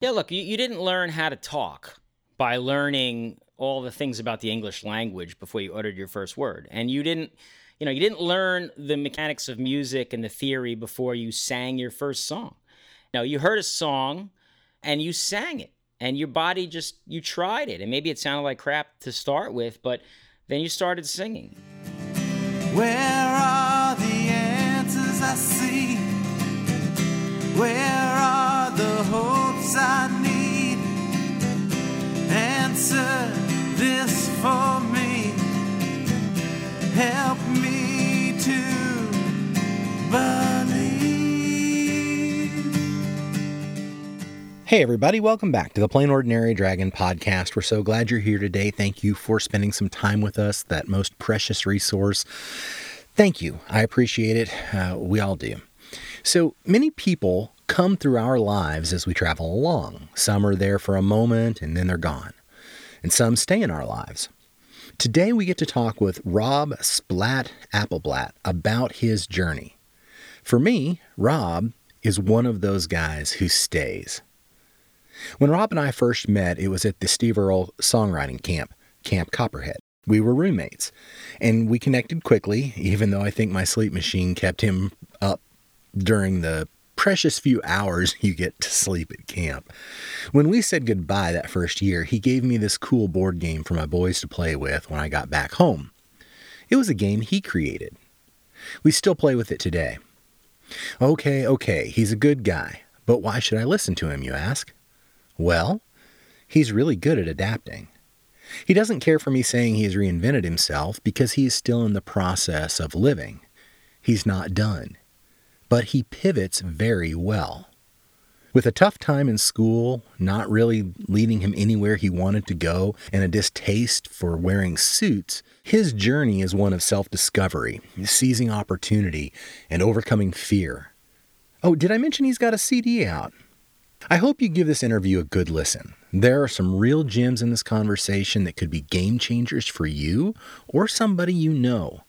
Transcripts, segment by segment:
Yeah, look, you, you didn't learn how to talk by learning all the things about the English language before you uttered your first word. And you didn't, you know, you didn't learn the mechanics of music and the theory before you sang your first song. No, you heard a song and you sang it. And your body just you tried it. And maybe it sounded like crap to start with, but then you started singing. Where are the answers I see? Where I need? Answer this for me. Help me to believe. Hey, everybody, welcome back to the Plain Ordinary Dragon podcast. We're so glad you're here today. Thank you for spending some time with us, that most precious resource. Thank you. I appreciate it. Uh, we all do. So many people come through our lives as we travel along. Some are there for a moment and then they're gone, and some stay in our lives. Today, we get to talk with Rob Splat Appleblatt about his journey. For me, Rob is one of those guys who stays. When Rob and I first met, it was at the Steve Earle songwriting camp, Camp Copperhead. We were roommates, and we connected quickly, even though I think my sleep machine kept him up during the precious few hours you get to sleep at camp. When we said goodbye that first year, he gave me this cool board game for my boys to play with when I got back home. It was a game he created. We still play with it today. Okay, okay, he's a good guy, but why should I listen to him, you ask? Well, he's really good at adapting. He doesn't care for me saying he has reinvented himself because he is still in the process of living. He's not done. But he pivots very well. With a tough time in school, not really leading him anywhere he wanted to go, and a distaste for wearing suits, his journey is one of self discovery, seizing opportunity, and overcoming fear. Oh, did I mention he's got a CD out? I hope you give this interview a good listen. There are some real gems in this conversation that could be game changers for you or somebody you know.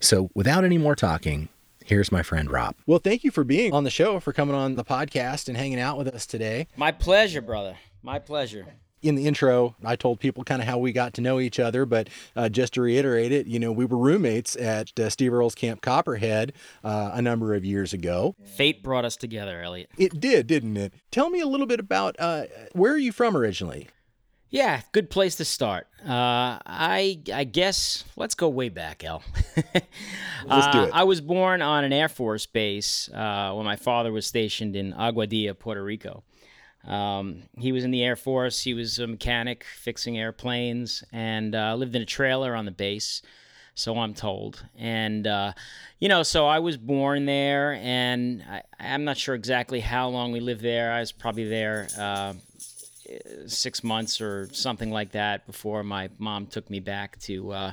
So, without any more talking, here's my friend Rob. Well, thank you for being on the show, for coming on the podcast and hanging out with us today. My pleasure, brother. My pleasure. In the intro, I told people kind of how we got to know each other, but uh, just to reiterate it, you know, we were roommates at uh, Steve Earle's Camp Copperhead uh, a number of years ago. Fate brought us together, Elliot. It did, didn't it? Tell me a little bit about uh, where are you from originally? Yeah, good place to start. Uh, I I guess let's go way back, El. Let's do Uh, it. I was born on an Air Force base uh, when my father was stationed in Aguadilla, Puerto Rico. Um, he was in the Air Force. He was a mechanic fixing airplanes and uh, lived in a trailer on the base. So I'm told. And, uh, you know, so I was born there, and I, I'm not sure exactly how long we lived there. I was probably there uh, six months or something like that before my mom took me back to uh,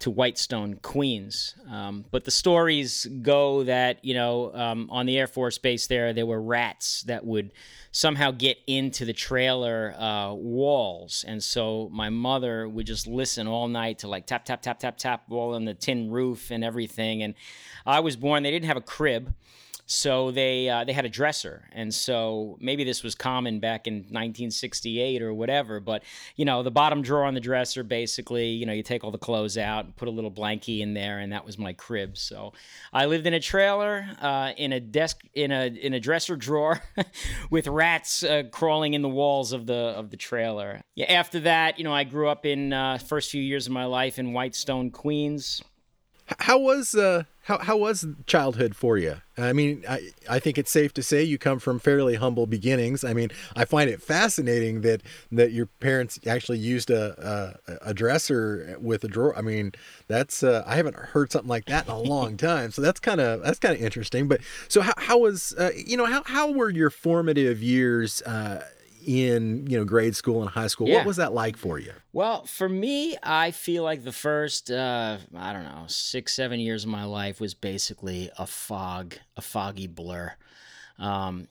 to Whitestone, Queens. Um, but the stories go that you know um, on the Air Force Base there, there were rats that would somehow get into the trailer uh, walls, and so my mother would just listen all night to like tap tap tap tap tap all on the tin roof and everything. And I was born; they didn't have a crib. So they uh, they had a dresser, and so maybe this was common back in 1968 or whatever. But you know, the bottom drawer on the dresser, basically, you know, you take all the clothes out and put a little blankie in there, and that was my crib. So I lived in a trailer, uh, in a desk, in a in a dresser drawer, with rats uh, crawling in the walls of the of the trailer. Yeah. After that, you know, I grew up in uh, first few years of my life in Whitestone, Queens. How was uh how how was childhood for you? I mean, I I think it's safe to say you come from fairly humble beginnings. I mean, I find it fascinating that that your parents actually used a a, a dresser with a drawer. I mean, that's uh, I haven't heard something like that in a long time. So that's kind of that's kind of interesting. But so how how was uh, you know how how were your formative years uh, in you know grade school and high school? Yeah. What was that like for you? Well, for me, I feel like the first, uh, I don't know, six, seven years of my life was basically a fog, a foggy blur. Um,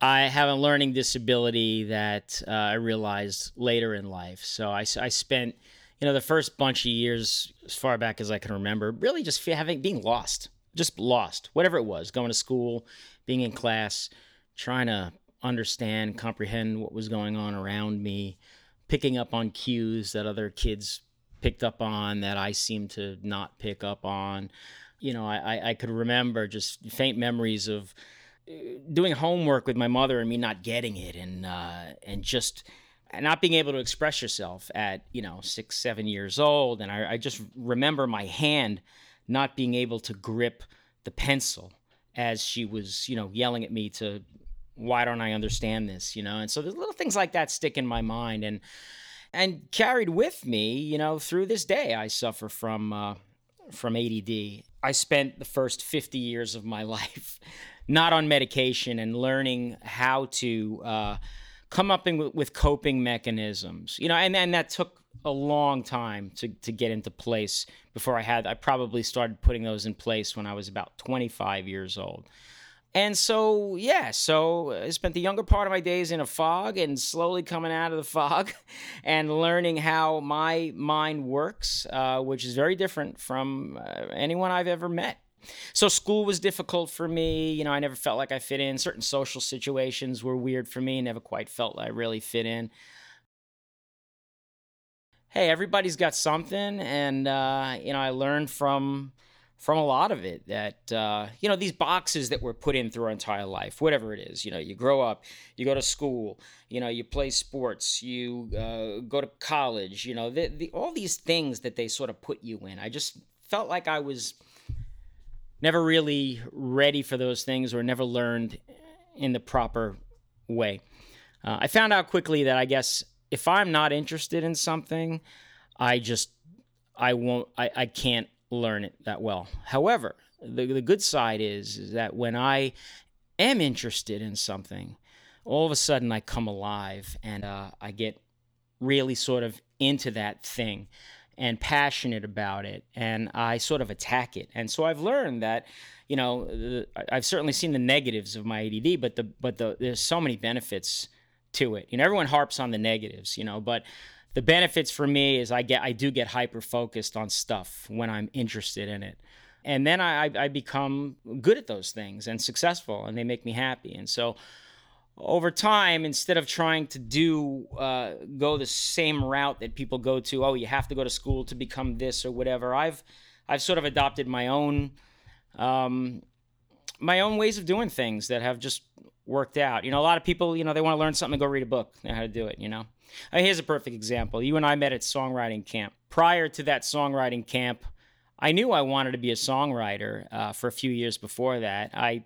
I have a learning disability that uh, I realized later in life. So I, I spent, you know, the first bunch of years, as far back as I can remember, really just having being lost, just lost, whatever it was, going to school, being in class, trying to understand, comprehend what was going on around me, picking up on cues that other kids picked up on that I seemed to not pick up on. You know, I, I could remember just faint memories of uh, doing homework with my mother and me not getting it and uh, and just not being able to express yourself at you know six seven years old and I, I just remember my hand not being able to grip the pencil as she was you know yelling at me to why don't I understand this you know and so there's little things like that stick in my mind and and carried with me, you know, through this day. I suffer from uh, from ADD. I spent the first 50 years of my life not on medication and learning how to uh, come up in, with coping mechanisms. You know, and and that took a long time to to get into place before I had. I probably started putting those in place when I was about 25 years old. And so, yeah, so I spent the younger part of my days in a fog and slowly coming out of the fog and learning how my mind works, uh, which is very different from uh, anyone I've ever met. So, school was difficult for me. You know, I never felt like I fit in. Certain social situations were weird for me, never quite felt like I really fit in. Hey, everybody's got something. And, uh, you know, I learned from from a lot of it that uh, you know these boxes that we're put in through our entire life whatever it is you know you grow up you go to school you know you play sports you uh, go to college you know the, the, all these things that they sort of put you in. I just felt like i was never really ready for those things or never learned in the proper way. Uh, i found out quickly that i guess if i'm not interested in something i just i won't i, I can't learn it that well. However, the, the good side is, is that when I am interested in something, all of a sudden I come alive and uh, I get really sort of into that thing and passionate about it and I sort of attack it. And so I've learned that you know I've certainly seen the negatives of my ADD but the but the there's so many benefits to it. You know everyone harps on the negatives, you know, but the benefits for me is I get I do get hyper focused on stuff when I'm interested in it. And then I, I become good at those things and successful, and they make me happy. And so, over time, instead of trying to do uh, go the same route that people go to, oh, you have to go to school to become this or whatever. I've I've sort of adopted my own um, my own ways of doing things that have just worked out. You know, a lot of people, you know, they want to learn something, go read a book, know how to do it, you know. Uh, here's a perfect example. You and I met at songwriting camp. Prior to that songwriting camp, I knew I wanted to be a songwriter uh, for a few years before that. I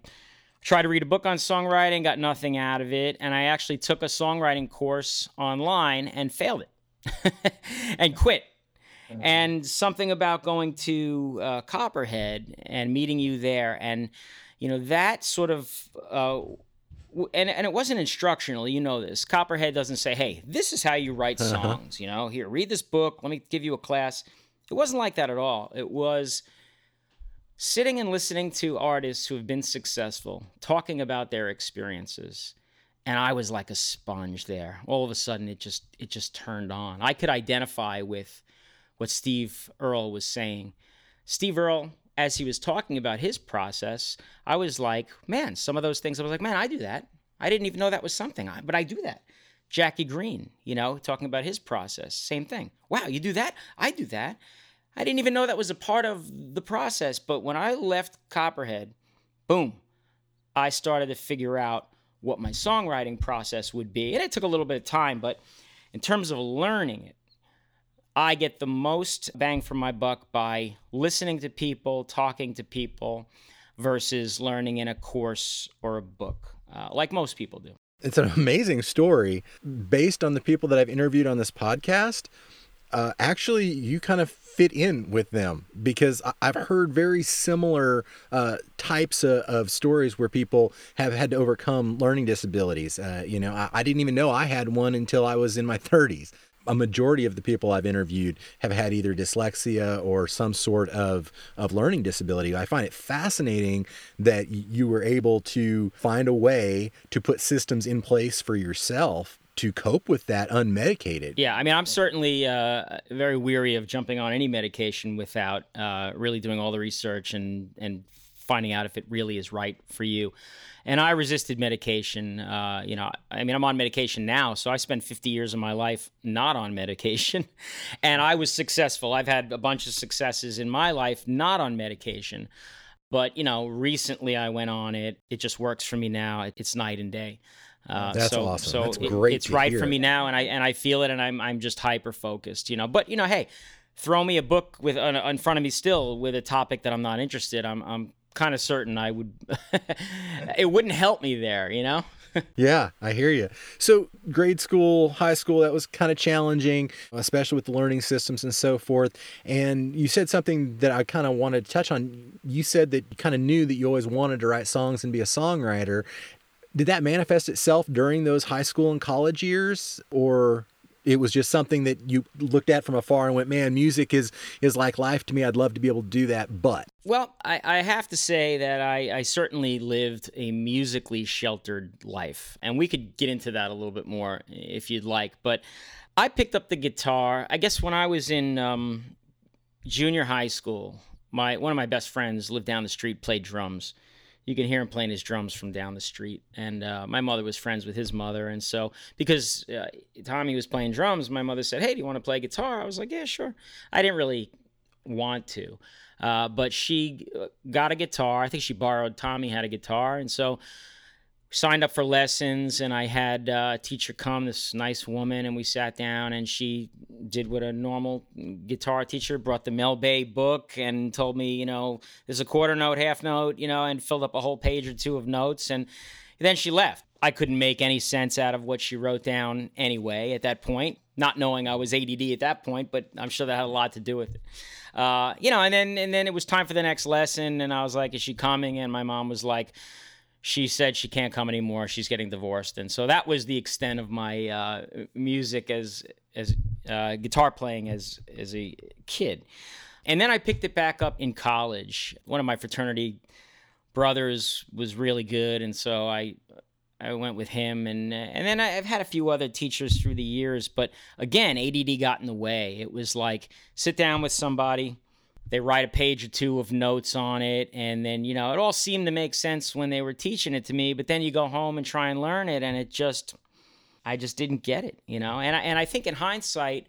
tried to read a book on songwriting, got nothing out of it, and I actually took a songwriting course online and failed it and quit. And something about going to uh, Copperhead and meeting you there, and you know that sort of uh, and, and it wasn't instructional you know this. Copperhead doesn't say hey this is how you write uh-huh. songs you know? Here read this book. Let me give you a class. It wasn't like that at all. It was sitting and listening to artists who have been successful talking about their experiences and i was like a sponge there. All of a sudden it just it just turned on. I could identify with what steve earle was saying. Steve earle as he was talking about his process, I was like, man, some of those things, I was like, man, I do that. I didn't even know that was something, but I do that. Jackie Greene, you know, talking about his process, same thing. Wow, you do that? I do that. I didn't even know that was a part of the process. But when I left Copperhead, boom, I started to figure out what my songwriting process would be. And it took a little bit of time, but in terms of learning it, I get the most bang for my buck by listening to people, talking to people, versus learning in a course or a book, uh, like most people do. It's an amazing story based on the people that I've interviewed on this podcast. Uh, actually, you kind of fit in with them because I've heard very similar uh, types of, of, stories where people have had to overcome learning disabilities. Uh, you know, I, I, didn't even know I had one until I was in my 30s a majority of the people I've interviewed have had either dyslexia or some sort of, of learning disability. I find it fascinating that you were able to find a way to put systems in place for yourself to cope with that unmedicated. Yeah, I mean, I'm certainly uh, very weary of jumping on any medication without uh, really doing all the research and and finding out if it really is right for you. And I resisted medication. Uh, you know, I mean, I'm on medication now, so I spent 50 years of my life not on medication, and I was successful. I've had a bunch of successes in my life not on medication. But you know, recently I went on it. It just works for me now. It's night and day. Uh, That's so, awesome. So That's it- great it's right here. for me now, and I and I feel it, and I'm I'm just hyper focused, you know. But you know, hey, throw me a book with uh, in front of me still with a topic that I'm not interested. I'm I'm kind of certain I would. it wouldn't help me there, you know. Yeah, I hear you. So, grade school, high school, that was kind of challenging, especially with the learning systems and so forth. And you said something that I kind of wanted to touch on. You said that you kind of knew that you always wanted to write songs and be a songwriter. Did that manifest itself during those high school and college years, or it was just something that you looked at from afar and went, "Man, music is is like life to me. I'd love to be able to do that." But Well, I, I have to say that I, I certainly lived a musically sheltered life. And we could get into that a little bit more if you'd like. But I picked up the guitar, I guess, when I was in um, junior high school. My One of my best friends lived down the street, played drums. You can hear him playing his drums from down the street. And uh, my mother was friends with his mother. And so, because uh, Tommy was playing drums, my mother said, Hey, do you want to play guitar? I was like, Yeah, sure. I didn't really want to. Uh, but she uh, got a guitar. I think she borrowed Tommy had a guitar, and so signed up for lessons. And I had uh, a teacher come, this nice woman, and we sat down, and she did what a normal guitar teacher brought the Mel Bay book and told me, you know, there's a quarter note, half note, you know, and filled up a whole page or two of notes, and then she left. I couldn't make any sense out of what she wrote down anyway at that point, not knowing I was ADD at that point, but I'm sure that had a lot to do with it. Uh, you know, and then and then it was time for the next lesson, and I was like, "Is she coming?" And my mom was like, "She said she can't come anymore. She's getting divorced." And so that was the extent of my uh, music as as uh, guitar playing as as a kid. And then I picked it back up in college. One of my fraternity brothers was really good, and so I I went with him, and and then I've had a few other teachers through the years, but again, ADD got in the way. It was like sit down with somebody, they write a page or two of notes on it, and then you know it all seemed to make sense when they were teaching it to me, but then you go home and try and learn it, and it just I just didn't get it, you know. And I, and I think in hindsight,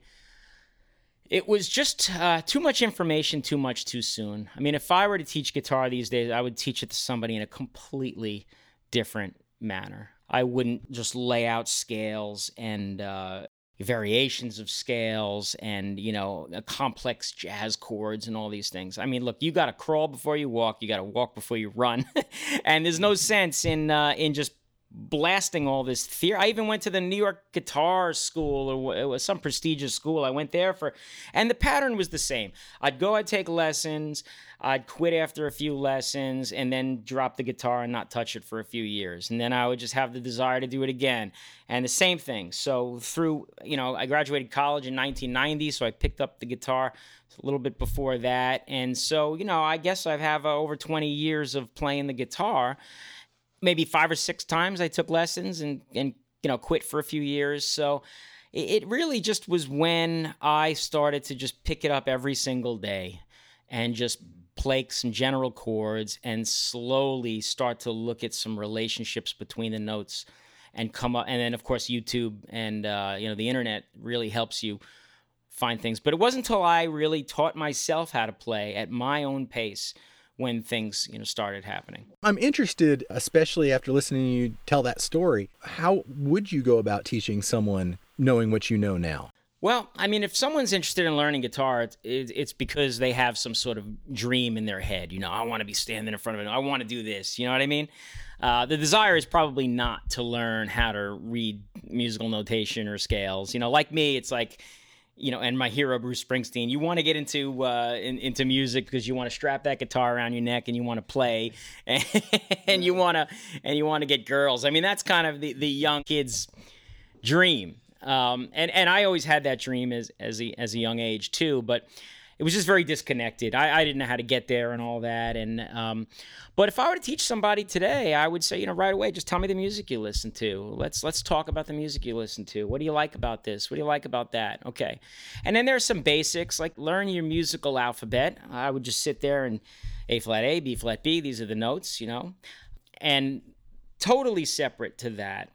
it was just uh, too much information, too much too soon. I mean, if I were to teach guitar these days, I would teach it to somebody in a completely different manner. I wouldn't just lay out scales and uh, variations of scales and you know uh, complex jazz chords and all these things. I mean, look, you got to crawl before you walk. You got to walk before you run, and there's no sense in uh, in just blasting all this theory. I even went to the New York Guitar School or it was some prestigious school. I went there for, and the pattern was the same. I'd go, I'd take lessons, I'd quit after a few lessons, and then drop the guitar and not touch it for a few years. And then I would just have the desire to do it again. And the same thing. So through, you know, I graduated college in 1990, so I picked up the guitar a little bit before that. And so, you know, I guess I have uh, over 20 years of playing the guitar maybe five or six times I took lessons and and you know quit for a few years. So it, really just was when I started to just pick it up every single day and just play some general chords and slowly start to look at some relationships between the notes and come up and then of course YouTube and uh, you know the internet really helps you find things. But it wasn't until I really taught myself how to play at my own pace when things you know started happening. I'm interested, especially after listening to you tell that story. How would you go about teaching someone knowing what you know now? Well, I mean, if someone's interested in learning guitar, it's, it's because they have some sort of dream in their head. You know, I want to be standing in front of it. I want to do this. You know what I mean? Uh, the desire is probably not to learn how to read musical notation or scales. You know, like me, it's like, you know, and my hero Bruce Springsteen. You want to get into uh, in, into music because you want to strap that guitar around your neck and you want to play, and, and you want to and you want to get girls. I mean, that's kind of the the young kids dream. Um, and and I always had that dream as as a as a young age too, but it was just very disconnected. I, I didn't know how to get there and all that. And um, but if I were to teach somebody today, I would say you know right away, just tell me the music you listen to. Let's let's talk about the music you listen to. What do you like about this? What do you like about that? Okay, and then there's some basics like learn your musical alphabet. I would just sit there and A flat A, B flat B. These are the notes, you know. And totally separate to that,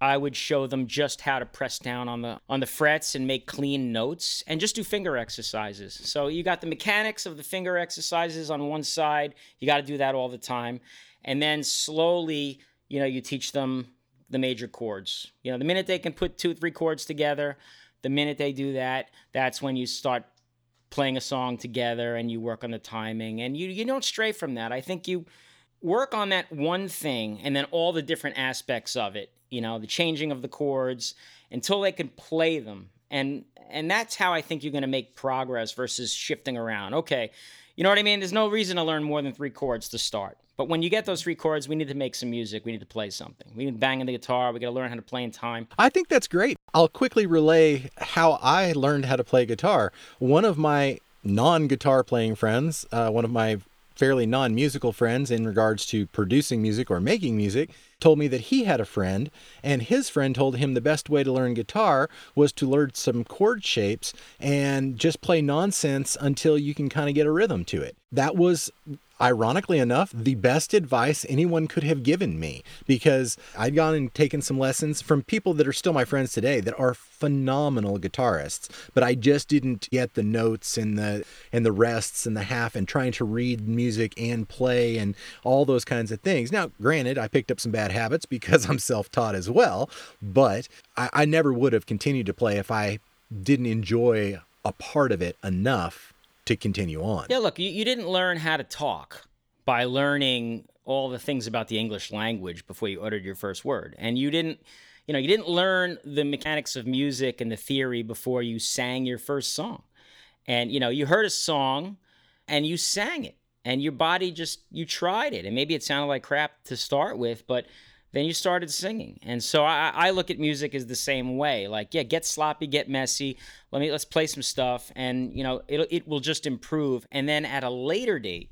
I would show them just how to press down on the on the frets and make clean notes and just do finger exercises. So you got the mechanics of the finger exercises on one side. You got to do that all the time. And then slowly, you know, you teach them the major chords. You know, the minute they can put two, three chords together, the minute they do that, that's when you start playing a song together and you work on the timing and you you don't stray from that. I think you work on that one thing and then all the different aspects of it, you know, the changing of the chords until they can play them. And and that's how I think you're going to make progress versus shifting around. Okay, you know what I mean? There's no reason to learn more than 3 chords to start. But when you get those three chords, we need to make some music. We need to play something. We need to bang on the guitar. We got to learn how to play in time. I think that's great. I'll quickly relay how I learned how to play guitar. One of my non guitar playing friends, uh, one of my fairly non musical friends in regards to producing music or making music, told me that he had a friend, and his friend told him the best way to learn guitar was to learn some chord shapes and just play nonsense until you can kind of get a rhythm to it. That was ironically enough, the best advice anyone could have given me because I'd gone and taken some lessons from people that are still my friends today that are phenomenal guitarists, but I just didn't get the notes and the and the rests and the half and trying to read music and play and all those kinds of things. Now, granted, I picked up some bad habits because I'm self-taught as well, but I, I never would have continued to play if I didn't enjoy a part of it enough to continue on. Yeah, look, you, you didn't learn how to talk by learning all the things about the English language before you uttered your first word. And you didn't, you know, you didn't learn the mechanics of music and the theory before you sang your first song. And, you know, you heard a song and you sang it and your body just, you tried it. And maybe it sounded like crap to start with, but then you started singing. And so I, I look at music as the same way. Like, yeah, get sloppy, get messy. Let me let's play some stuff, and you know it it will just improve. And then at a later date,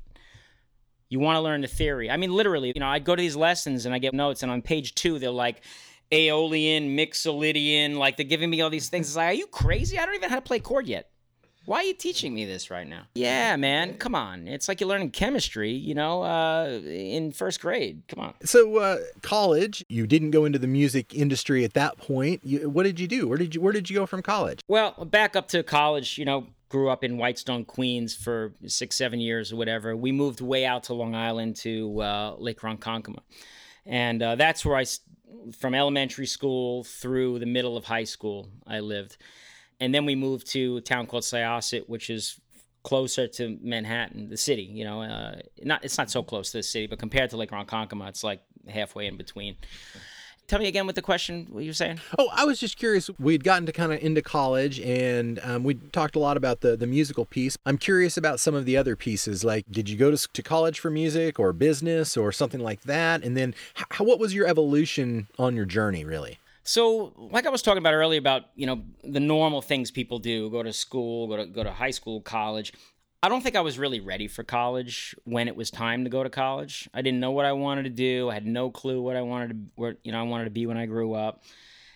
you want to learn the theory. I mean, literally, you know, I go to these lessons and I get notes, and on page two they're like. Aeolian, Mixolydian, like they're giving me all these things. It's like, are you crazy? I don't even know how to play chord yet. Why are you teaching me this right now? Yeah, man, come on. It's like you're learning chemistry, you know, uh, in first grade. Come on. So, uh, college, you didn't go into the music industry at that point. You, what did you do? Where did you Where did you go from college? Well, back up to college, you know, grew up in Whitestone, Queens for six, seven years or whatever. We moved way out to Long Island to uh, Lake Ronkonkoma. And uh, that's where I, from elementary school through the middle of high school, I lived and then we moved to a town called Syosset, which is closer to Manhattan, the city. You know, uh, not it's not so close to the city, but compared to Lake Ronkonkoma, it's like halfway in between. Tell me again what the question what you were saying. Oh, I was just curious. We'd gotten to kind of into college, and um, we talked a lot about the the musical piece. I'm curious about some of the other pieces. Like, did you go to, to college for music or business or something like that? And then, how, what was your evolution on your journey, really? So, like I was talking about earlier about, you know, the normal things people do, go to school, go to go to high school, college. I don't think I was really ready for college when it was time to go to college. I didn't know what I wanted to do. I had no clue what I wanted to where, you know, I wanted to be when I grew up.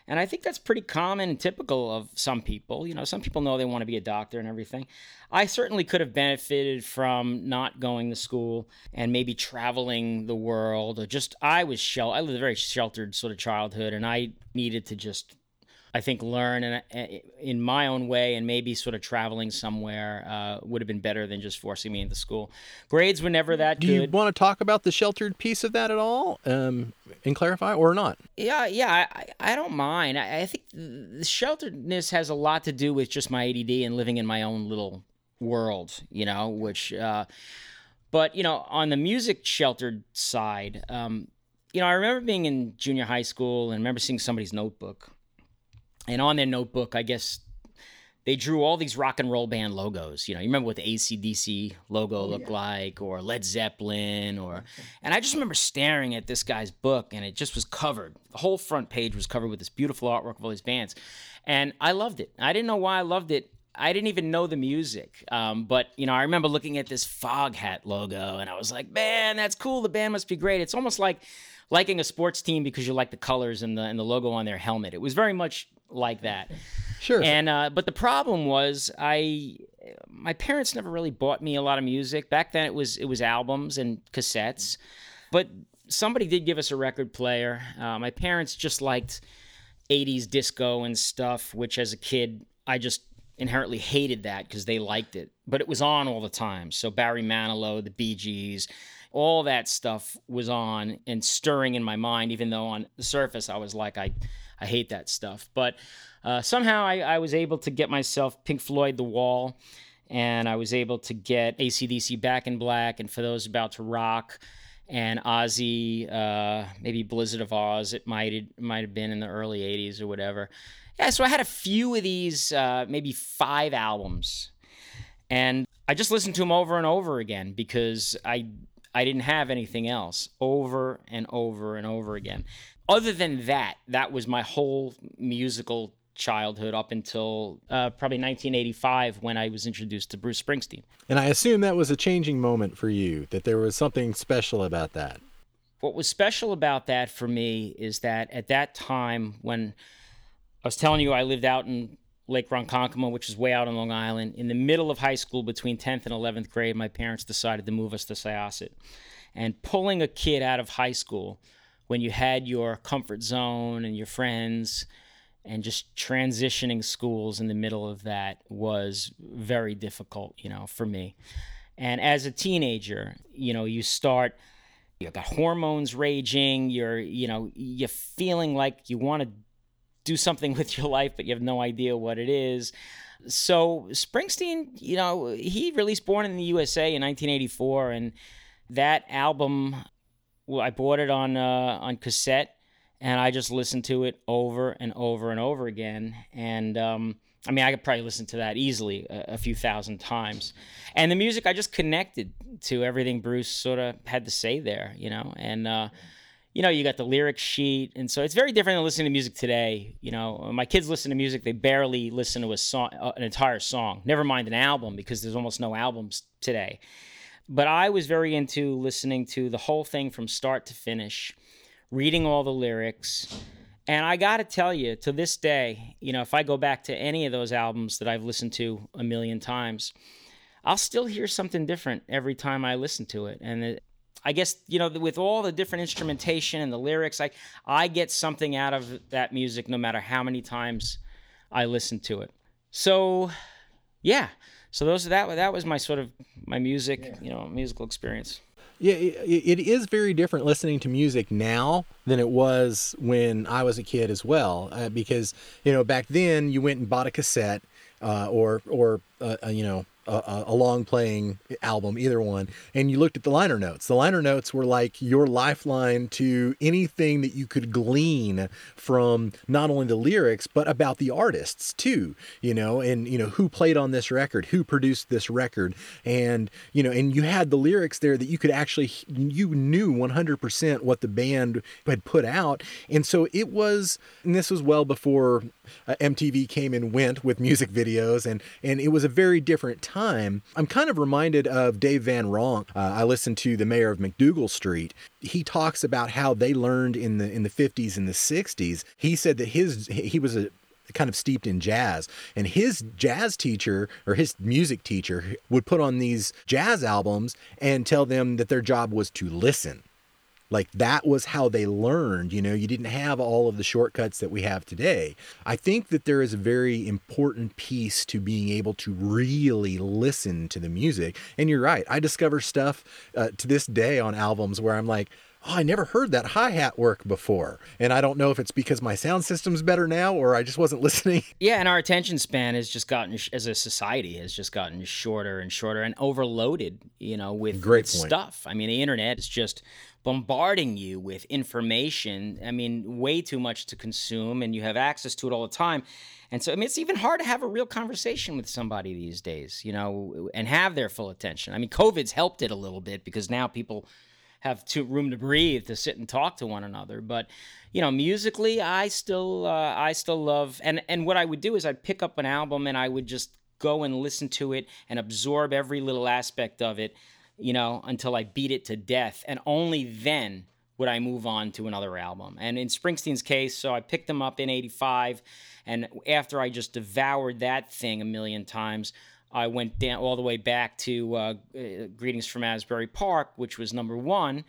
And I think that's pretty common and typical of some people. You know, some people know they want to be a doctor and everything. I certainly could have benefited from not going to school and maybe traveling the world or just I was shel I lived a very sheltered sort of childhood and I needed to just I think learn in, in my own way and maybe sort of traveling somewhere uh, would have been better than just forcing me into school. Grades were never that Do good. Do you want to talk about the sheltered piece of that at all um, and clarify or not? Yeah, yeah, I, I don't mind. I, I think the shelteredness has a lot to do with just my ADD and living in my own little world, you know, which, uh, but, you know, on the music sheltered side, um, you know, I remember being in junior high school and I remember seeing somebody's notebook and on their notebook, I guess they drew all these rock and roll band logos. You know, you remember what the ACDC logo oh, looked yeah. like, or Led Zeppelin, or. And I just remember staring at this guy's book, and it just was covered. The whole front page was covered with this beautiful artwork of all these bands, and I loved it. I didn't know why I loved it. I didn't even know the music, um, but you know, I remember looking at this Foghat logo, and I was like, "Man, that's cool. The band must be great." It's almost like liking a sports team because you like the colors and the and the logo on their helmet. It was very much like that. Sure. And uh, but the problem was I my parents never really bought me a lot of music. Back then, it was it was albums and cassettes, but somebody did give us a record player. Uh, my parents just liked 80s disco and stuff, which as a kid, I just inherently hated that because they liked it. But it was on all the time. So Barry Manilow, the Bee Gees, all that stuff was on and stirring in my mind, even though on the surface I was like, I, I hate that stuff. But uh, somehow I, I was able to get myself Pink Floyd The Wall, and I was able to get ACDC Back in Black, and for those about to rock, and Ozzy, uh, maybe Blizzard of Ozz, it might might have been in the early '80s or whatever. Yeah, so I had a few of these, uh, maybe five albums, and I just listened to them over and over again because I I didn't have anything else over and over and over again. Other than that, that was my whole musical childhood up until uh, probably 1985 when I was introduced to Bruce Springsteen. And I assume that was a changing moment for you, that there was something special about that. What was special about that for me is that at that time when I was telling you I lived out in Lake Ronkonkoma, which is way out on Long Island. In the middle of high school, between 10th and 11th grade, my parents decided to move us to Syosset. And pulling a kid out of high school when you had your comfort zone and your friends and just transitioning schools in the middle of that was very difficult, you know, for me. And as a teenager, you know, you start you got hormones raging, you're, you know, you're feeling like you want to do something with your life, but you have no idea what it is. So Springsteen, you know, he released Born in the USA in 1984, and that album, well, I bought it on uh, on cassette, and I just listened to it over and over and over again. And um, I mean, I could probably listen to that easily a, a few thousand times. And the music, I just connected to everything Bruce sort of had to say there, you know, and. Uh, you know, you got the lyric sheet, and so it's very different than listening to music today. You know, my kids listen to music; they barely listen to a song, uh, an entire song. Never mind an album, because there's almost no albums today. But I was very into listening to the whole thing from start to finish, reading all the lyrics. And I got to tell you, to this day, you know, if I go back to any of those albums that I've listened to a million times, I'll still hear something different every time I listen to it. And it, I guess you know with all the different instrumentation and the lyrics, I I get something out of that music no matter how many times I listen to it. So, yeah. So those that that was my sort of my music, yeah. you know, musical experience. Yeah, it, it is very different listening to music now than it was when I was a kid as well. Uh, because you know back then you went and bought a cassette uh, or or uh, uh you know a, a, long playing album, either one, and you looked at the liner notes. The liner notes were like your lifeline to anything that you could glean from not only the lyrics but about the artists too. You know, and you know who played on this record, who produced this record, and you know, and you had the lyrics there that you could actually you knew 100% what the band had put out, and so it was. And this was well before uh, MTV came and went with music videos, and and it was a very different time. I'm kind of reminded of Dave Van Ronk. Uh, I listened to the mayor of MacDougal Street. He talks about how they learned in the in the 50s and the 60s. He said that his he was a kind of steeped in jazz. And his jazz teacher or his music teacher would put on these jazz albums and tell them that their job was to listen. Like that was how they learned, you know, you didn't have all of the shortcuts that we have today. I think that there is a very important piece to being able to really listen to the music. And you're right, I discover stuff uh, to this day on albums where I'm like, oh, I never heard that hi hat work before. And I don't know if it's because my sound system's better now or I just wasn't listening. Yeah, and our attention span has just gotten, as a society, has just gotten shorter and shorter and overloaded, you know, with, Great with stuff. I mean, the internet is just bombarding you with information. I mean, way too much to consume, and you have access to it all the time. And so, I mean, it's even hard to have a real conversation with somebody these days, you know, and have their full attention. I mean, COVID's helped it a little bit because now people have too room to breathe to sit and talk to one another. But you know, musically, I still uh, I still love and and what I would do is I'd pick up an album and I would just go and listen to it and absorb every little aspect of it, you know, until I beat it to death, and only then would I move on to another album. And in Springsteen's case, so I picked them up in '85, and after I just devoured that thing a million times. I went down all the way back to uh, uh, Greetings from Asbury Park, which was number one,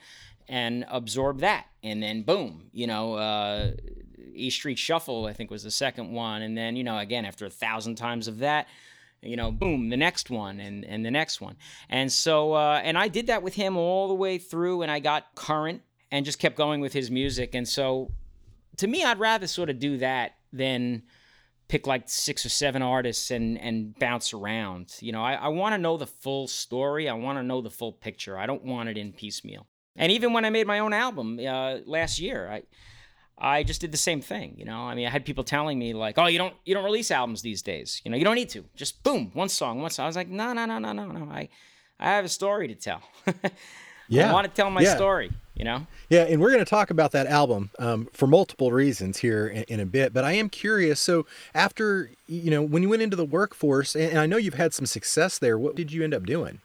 and absorbed that. And then boom, you know, uh, East Street Shuffle, I think was the second one. And then, you know, again, after a thousand times of that, you know, boom, the next one and, and the next one. And so, uh, and I did that with him all the way through and I got current and just kept going with his music. And so to me, I'd rather sort of do that than pick like six or seven artists and and bounce around. You know, I, I want to know the full story. I want to know the full picture. I don't want it in piecemeal. And even when I made my own album uh, last year, I I just did the same thing. You know, I mean, I had people telling me like, "Oh, you don't you don't release albums these days. You know, you don't need to. Just boom, one song, one song." I was like, "No, no, no, no, no, no. I I have a story to tell. Yeah. I want to tell my Yeah. story." You know. Yeah, and we're going to talk about that album um, for multiple reasons here in, in a bit. But I am curious. So, after you know, when you went into the workforce, and, and I know you've had some success there, what did you end up doing?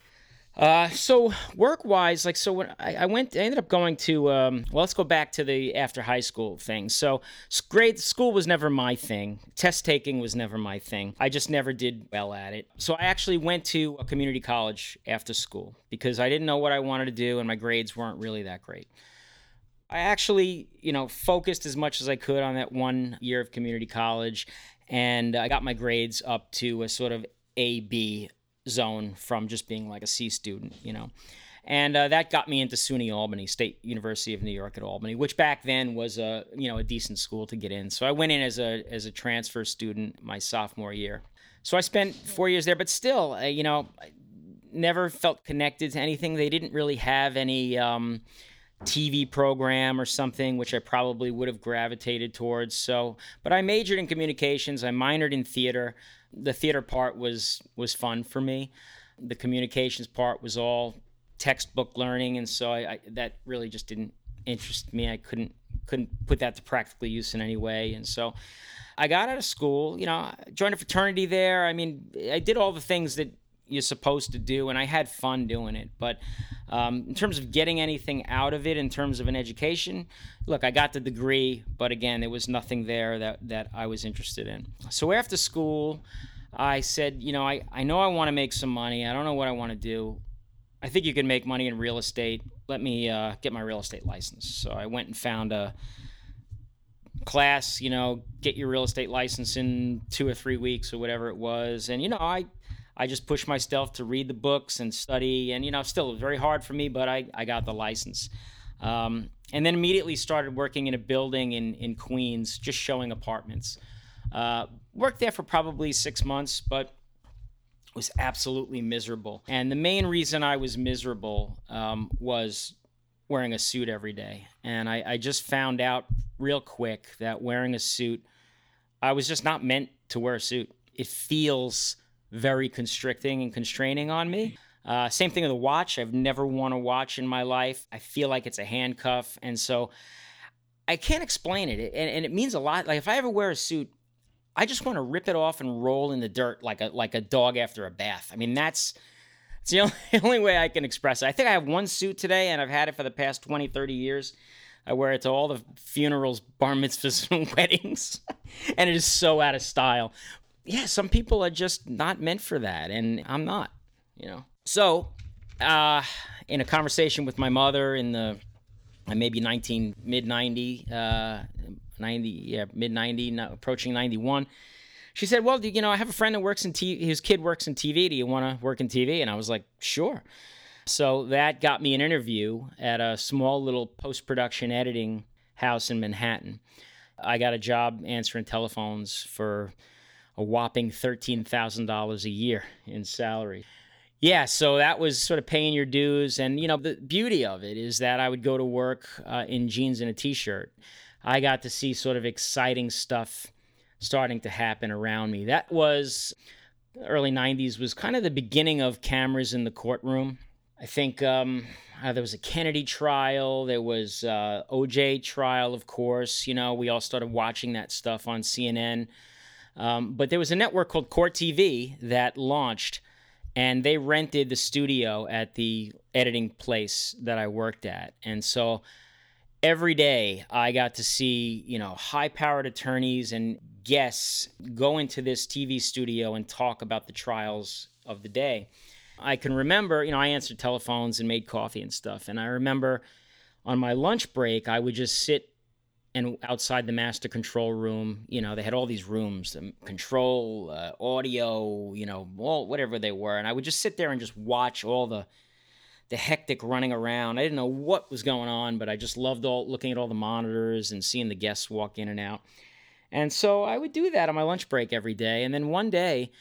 Uh, so work wise, like so when I, I went, I ended up going to. Um, well, let's go back to the after high school thing. So grade school was never my thing. Test taking was never my thing. I just never did well at it. So I actually went to a community college after school because I didn't know what I wanted to do, and my grades weren't really that great. I actually, you know, focused as much as I could on that one year of community college, and I got my grades up to a sort of A B zone from just being like a C student, you know. And uh, that got me into SUNY Albany, State University of New York at Albany, which back then was a you know a decent school to get in. So I went in as a as a transfer student my sophomore year. So I spent four years there, but still, uh, you know, I never felt connected to anything. They didn't really have any. Um, TV program or something, which I probably would have gravitated towards. So, but I majored in communications. I minored in theater. The theater part was was fun for me. The communications part was all textbook learning, and so I, I that really just didn't interest me. I couldn't couldn't put that to practical use in any way, and so. I got out of school, you know, joined a fraternity there. I mean, I did all the things that you're supposed to do, and I had fun doing it. But um, in terms of getting anything out of it, in terms of an education, look, I got the degree, but again, there was nothing there that, that I was interested in. So after school, I said, you know, I, I know I want to make some money. I don't know what I want to do. I think you can make money in real estate. Let me uh, get my real estate license. So I went and found a class, you know, get your real estate license in two or three weeks or whatever it was. And, you know, I, I just pushed myself to read the books and study. And, you know, still very hard for me, but I, I got the license. Um, and then immediately started working in a building in, in Queens, just showing apartments. Uh, worked there for probably six months, but was absolutely miserable. And the main reason I was miserable um, was wearing a suit every day. And I, I just found out real quick that wearing a suit, I was just not meant to wear a suit. It feels very constricting and constraining on me. Uh, same thing with a watch. I've never worn a watch in my life. I feel like it's a handcuff. And so I can't explain it. And, and it means a lot. Like if I ever wear a suit, I just want to rip it off and roll in the dirt like a like a dog after a bath. I mean, that's it's the only, only way I can express it. I think I have one suit today, and I've had it for the past 20, 30 years. I wear it to all the funerals, bar mitzvahs, and weddings, and it is so out of style. Yeah, some people are just not meant for that, and I'm not, you know. So, uh, in a conversation with my mother in the uh, maybe 19 mid 90 uh 90 yeah mid 90 no- approaching 91 she said well you know i have a friend that works in tv his kid works in tv do you want to work in tv and i was like sure. So that got me an interview at a small little post-production editing house in manhattan. I got a job answering telephones for a whopping $13000 a year in salary yeah, so that was sort of paying your dues. And, you know, the beauty of it is that I would go to work uh, in jeans and a t shirt. I got to see sort of exciting stuff starting to happen around me. That was early 90s, was kind of the beginning of cameras in the courtroom. I think um, uh, there was a Kennedy trial, there was uh, OJ trial, of course. You know, we all started watching that stuff on CNN. Um, but there was a network called Court TV that launched and they rented the studio at the editing place that I worked at. And so every day I got to see, you know, high-powered attorneys and guests go into this TV studio and talk about the trials of the day. I can remember, you know, I answered telephones and made coffee and stuff. And I remember on my lunch break, I would just sit and outside the master control room, you know, they had all these rooms, um, control, uh, audio, you know, all whatever they were, and I would just sit there and just watch all the the hectic running around. I didn't know what was going on, but I just loved all looking at all the monitors and seeing the guests walk in and out. And so I would do that on my lunch break every day. And then one day,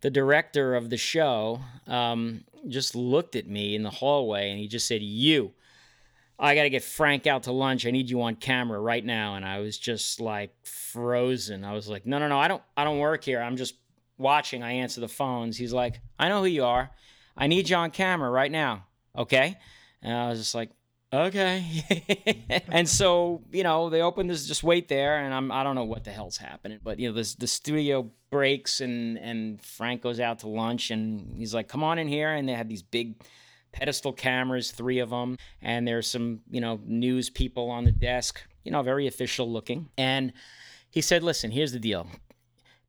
the director of the show um, just looked at me in the hallway and he just said, "You." I got to get Frank out to lunch. I need you on camera right now. And I was just like frozen. I was like, no, no, no, I don't, I don't work here. I'm just watching. I answer the phones. He's like, I know who you are. I need you on camera right now. Okay. And I was just like, okay. and so, you know, they open this, just wait there. And I'm, I don't know what the hell's happening, but you know, this, the studio breaks and, and Frank goes out to lunch and he's like, come on in here. And they had these big, pedestal cameras, three of them, and there's some, you know, news people on the desk, you know, very official looking. And he said, "Listen, here's the deal.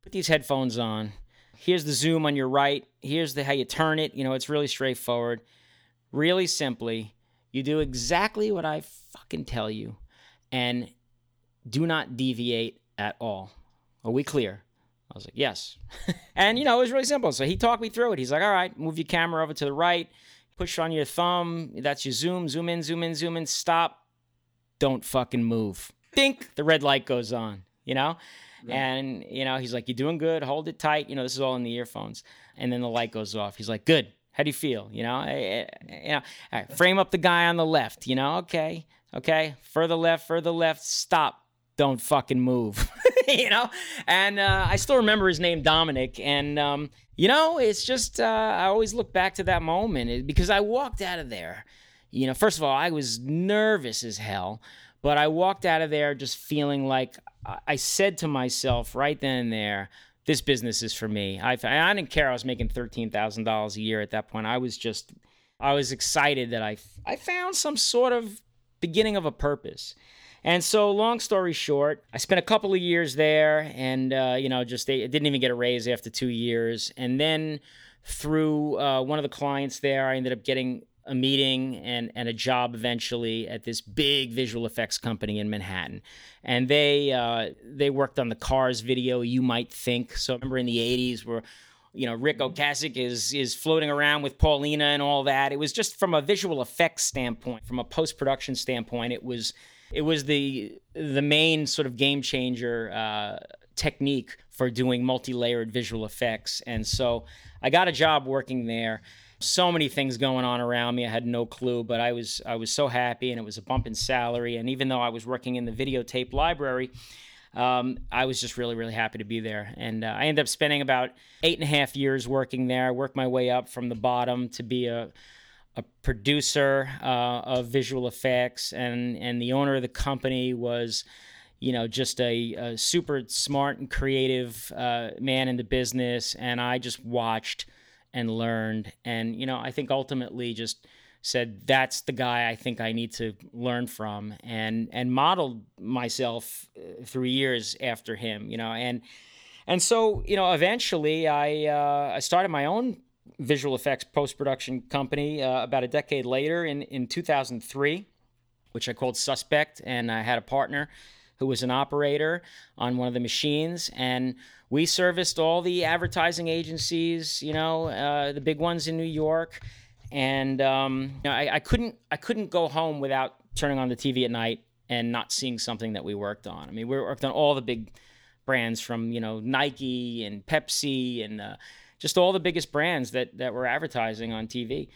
Put these headphones on. Here's the zoom on your right. Here's the how you turn it. You know, it's really straightforward. Really simply, you do exactly what I fucking tell you and do not deviate at all. Are we clear?" I was like, yes. and, you know, it was really simple. So he talked me through it. He's like, all right, move your camera over to the right push on your thumb. That's your zoom. Zoom in, zoom in, zoom in. Stop. Don't fucking move. Think the red light goes on, you know? Right. And, you know, he's like, You're doing good. Hold it tight. You know, this is all in the earphones. And then the light goes off. He's like, Good. How do you feel? You know, I, I, you know, right, frame up the guy on the left. You know, okay, okay, further left, further left. Stop. Don't fucking move. you know, and uh, I still remember his name, Dominic, and um, you know, it's just uh, I always look back to that moment because I walked out of there. You know, first of all, I was nervous as hell, but I walked out of there just feeling like I said to myself right then and there, "This business is for me." I I didn't care. I was making thirteen thousand dollars a year at that point. I was just I was excited that I I found some sort of beginning of a purpose. And so, long story short, I spent a couple of years there, and uh, you know, just they didn't even get a raise after two years. And then through uh, one of the clients there, I ended up getting a meeting and, and a job eventually at this big visual effects company in Manhattan, and they uh, they worked on the Cars video. You might think so. remember in the '80s where you know Ric Ocasek is is floating around with Paulina and all that. It was just from a visual effects standpoint, from a post production standpoint, it was it was the the main sort of game changer uh, technique for doing multi-layered visual effects. And so I got a job working there. So many things going on around me. I had no clue, but I was I was so happy, and it was a bump in salary. And even though I was working in the videotape library, um, I was just really, really happy to be there. And uh, I ended up spending about eight and a half years working there. I worked my way up from the bottom to be a a producer uh, of visual effects, and and the owner of the company was, you know, just a, a super smart and creative uh, man in the business. And I just watched and learned, and you know, I think ultimately just said that's the guy I think I need to learn from, and and modeled myself uh, through years after him, you know, and and so you know, eventually I uh, I started my own visual effects post production company uh, about a decade later in, in 2003, which I called Suspect. And I had a partner who was an operator on one of the machines. And we serviced all the advertising agencies, you know, uh, the big ones in New York. And um, you know, I, I couldn't I couldn't go home without turning on the TV at night and not seeing something that we worked on. I mean, we worked on all the big brands from you know Nike and Pepsi and uh, just all the biggest brands that that were advertising on TV.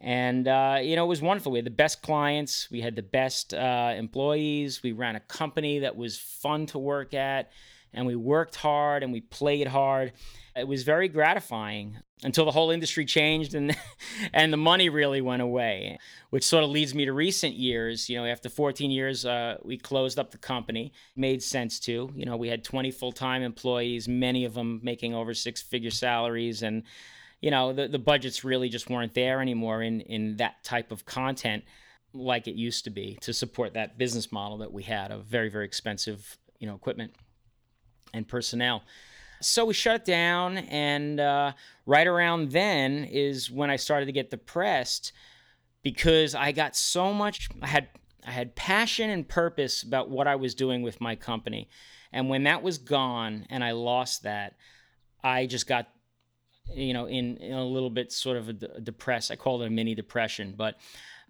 And uh, you know, it was wonderful. We had the best clients, we had the best uh, employees. We ran a company that was fun to work at, and we worked hard and we played hard. It was very gratifying until the whole industry changed and and the money really went away, which sort of leads me to recent years. You know, after 14 years, uh, we closed up the company. Made sense to. You know, we had 20 full time employees, many of them making over six figure salaries, and you know the the budgets really just weren't there anymore in in that type of content like it used to be to support that business model that we had of very very expensive you know equipment and personnel. So we shut it down, and uh, right around then is when I started to get depressed because I got so much. I had I had passion and purpose about what I was doing with my company, and when that was gone and I lost that, I just got you know in, in a little bit sort of a, depressed. I called it a mini depression, but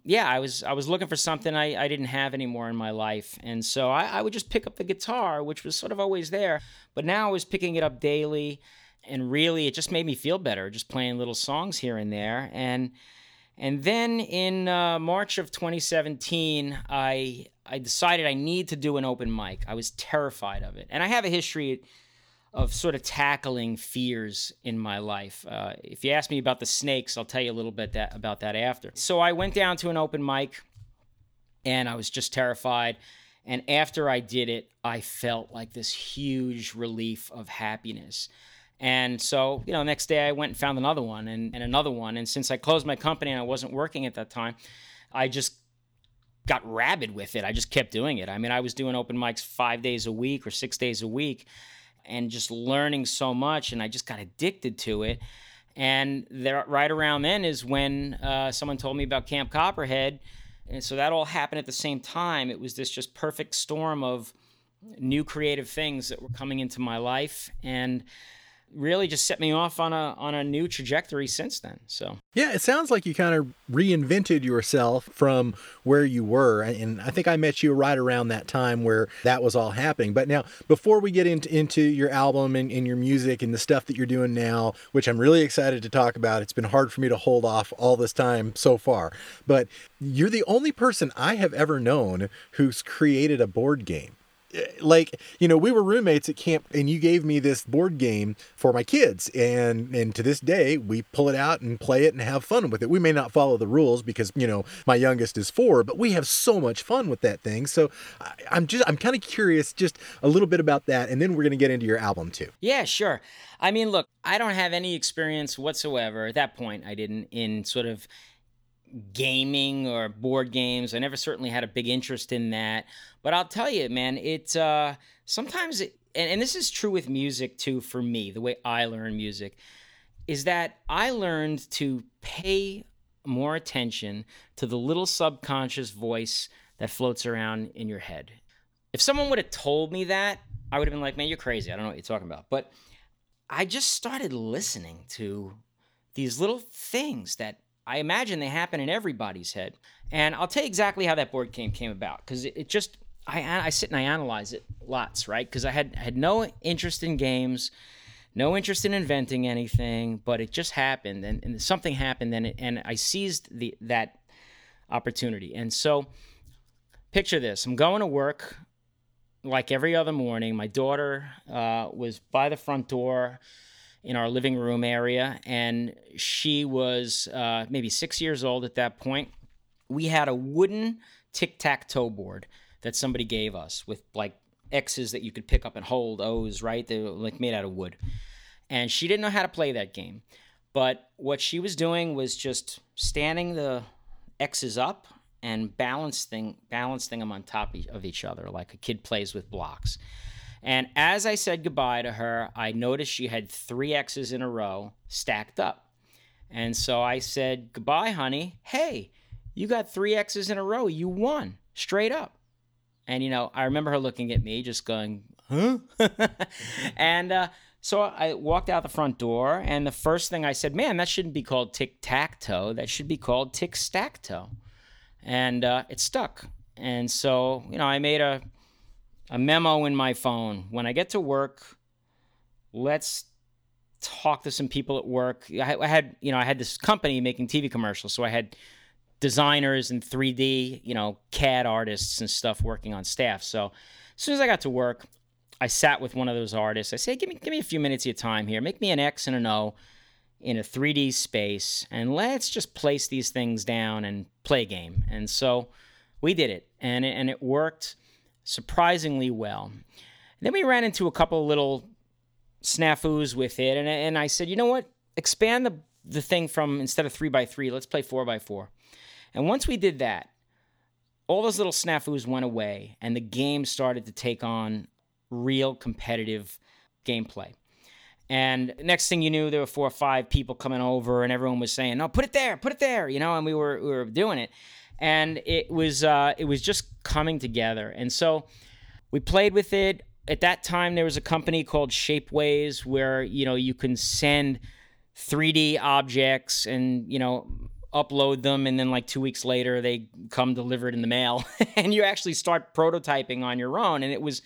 yeah, I was I was looking for something I, I didn't have anymore in my life, and so I, I would just pick up the guitar, which was sort of always there, but now I was picking it up daily, and really it just made me feel better, just playing little songs here and there, and and then in uh, March of 2017, I I decided I need to do an open mic. I was terrified of it, and I have a history of sort of tackling fears in my life. Uh, if you ask me about the snakes, I'll tell you a little bit that, about that after. So I went down to an open mic and I was just terrified. And after I did it, I felt like this huge relief of happiness. And so, you know, next day I went and found another one and, and another one. And since I closed my company and I wasn't working at that time, I just got rabid with it. I just kept doing it. I mean, I was doing open mics five days a week or six days a week and just learning so much. And I just got addicted to it. And there, right around then is when uh, someone told me about Camp Copperhead. And so that all happened at the same time. It was this just perfect storm of new creative things that were coming into my life. And really just set me off on a on a new trajectory since then. So yeah, it sounds like you kind of reinvented yourself from where you were, and I think I met you right around that time where that was all happening. But now, before we get into into your album and, and your music and the stuff that you're doing now, which I'm really excited to talk about, it's been hard for me to hold off all this time so far. But you're the only person I have ever known who's created a board game like you know we were roommates at camp and you gave me this board game for my kids. And and to this day we pull it out and play it and have fun with it. We may not follow the rules because you know my youngest is four but we have so much fun with that thing. So I, i'm just i'm kind of curious just a little bit about that. And then we're going to get into your album too. Yeah sure. I mean look i don't have any experience whatsoever at that point. I didn't in sort of gaming or board games. I never certainly had a big interest in that. But I'll tell you, man, it uh, sometimes, it, and, and this is true with music too for me, the way I learn music, is that I learned to pay more attention to the little subconscious voice that floats around in your head. If someone would have told me that, I would have been like, man, you're crazy. I don't know what you're talking about. But I just started listening to these little things that I imagine they happen in everybody's head. And I'll tell you exactly how that board game came about because it, it, just I I sit and I analyze it lots, right? Because I had had no interest in games, no interest in inventing anything, but it just happened, and, and something happened, and it, and I seized the that opportunity. And so, picture this: I'm going to work like every other morning. My daughter uh, was by the front door in our living room area, and she was uh, maybe six years old at that point. We had a wooden tic tac toe board that somebody gave us with like X's that you could pick up and hold, O's, right? They were like made out of wood. And she didn't know how to play that game. But what she was doing was just standing the X's up and balancing balancing them on top of each other like a kid plays with blocks. And as I said goodbye to her, I noticed she had three X's in a row stacked up. And so I said, Goodbye, honey. Hey, you got three X's in a row. You won straight up. And, you know, I remember her looking at me, just going, Huh? and uh, so I walked out the front door, and the first thing I said, Man, that shouldn't be called tic tac toe. That should be called tic stack toe. And uh, it stuck. And so, you know, I made a a memo in my phone. When I get to work, let's talk to some people at work. I, had, you know, I had this company making TV commercials, so I had designers and 3D, you know, CAD artists and stuff working on staff. So as soon as I got to work, I sat with one of those artists. I said, "Give me, give me a few minutes of your time here. Make me an X and an O in a 3D space, and let's just place these things down and play a game." And so we did it, and it, and it worked surprisingly well. Then we ran into a couple little snafus with it, and, and I said, you know what? Expand the, the thing from instead of three by three, let's play four by four. And once we did that, all those little snafus went away, and the game started to take on real competitive gameplay. And next thing you knew, there were four or five people coming over, and everyone was saying, "No, put it there, put it there," you know. And we were we were doing it, and it was uh, it was just coming together. And so we played with it. At that time, there was a company called Shapeways where you know you can send 3D objects and you know upload them, and then like two weeks later they come delivered in the mail, and you actually start prototyping on your own. And it was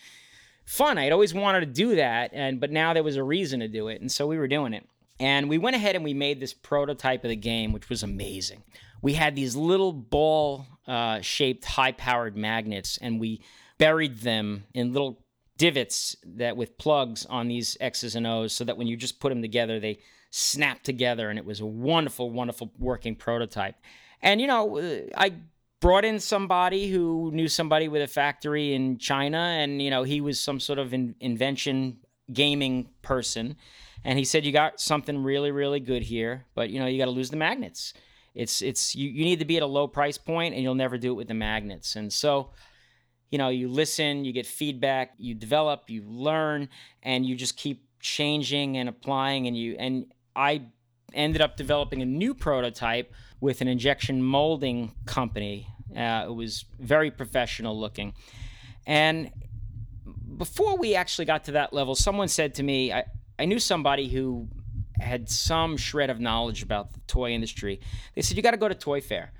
fun. I'd always wanted to do that, and but now there was a reason to do it, and so we were doing it. And we went ahead and we made this prototype of the game, which was amazing. We had these little ball uh, shaped, high powered magnets, and we buried them in little divots that with plugs on these X's and O's so that when you just put them together, they snap together. And it was a wonderful, wonderful working prototype. And, you know, uh, I brought in somebody who knew somebody with a factory in China, and you know he was some sort of in, invention gaming person, and he said you got something really really good here, but you know you got to lose the magnets. It's it's you, you need to be at a low price point, and you'll never do it with the magnets. And so, you know, you listen, you get feedback, you develop, you learn, and you just keep changing and applying, and you and I ended up developing a new prototype with an injection molding company. Uh, it was very professional looking. And before we actually got to that level, someone said to me, I, I knew somebody who had some shred of knowledge about the toy industry. They said, You got to go to Toy Fair.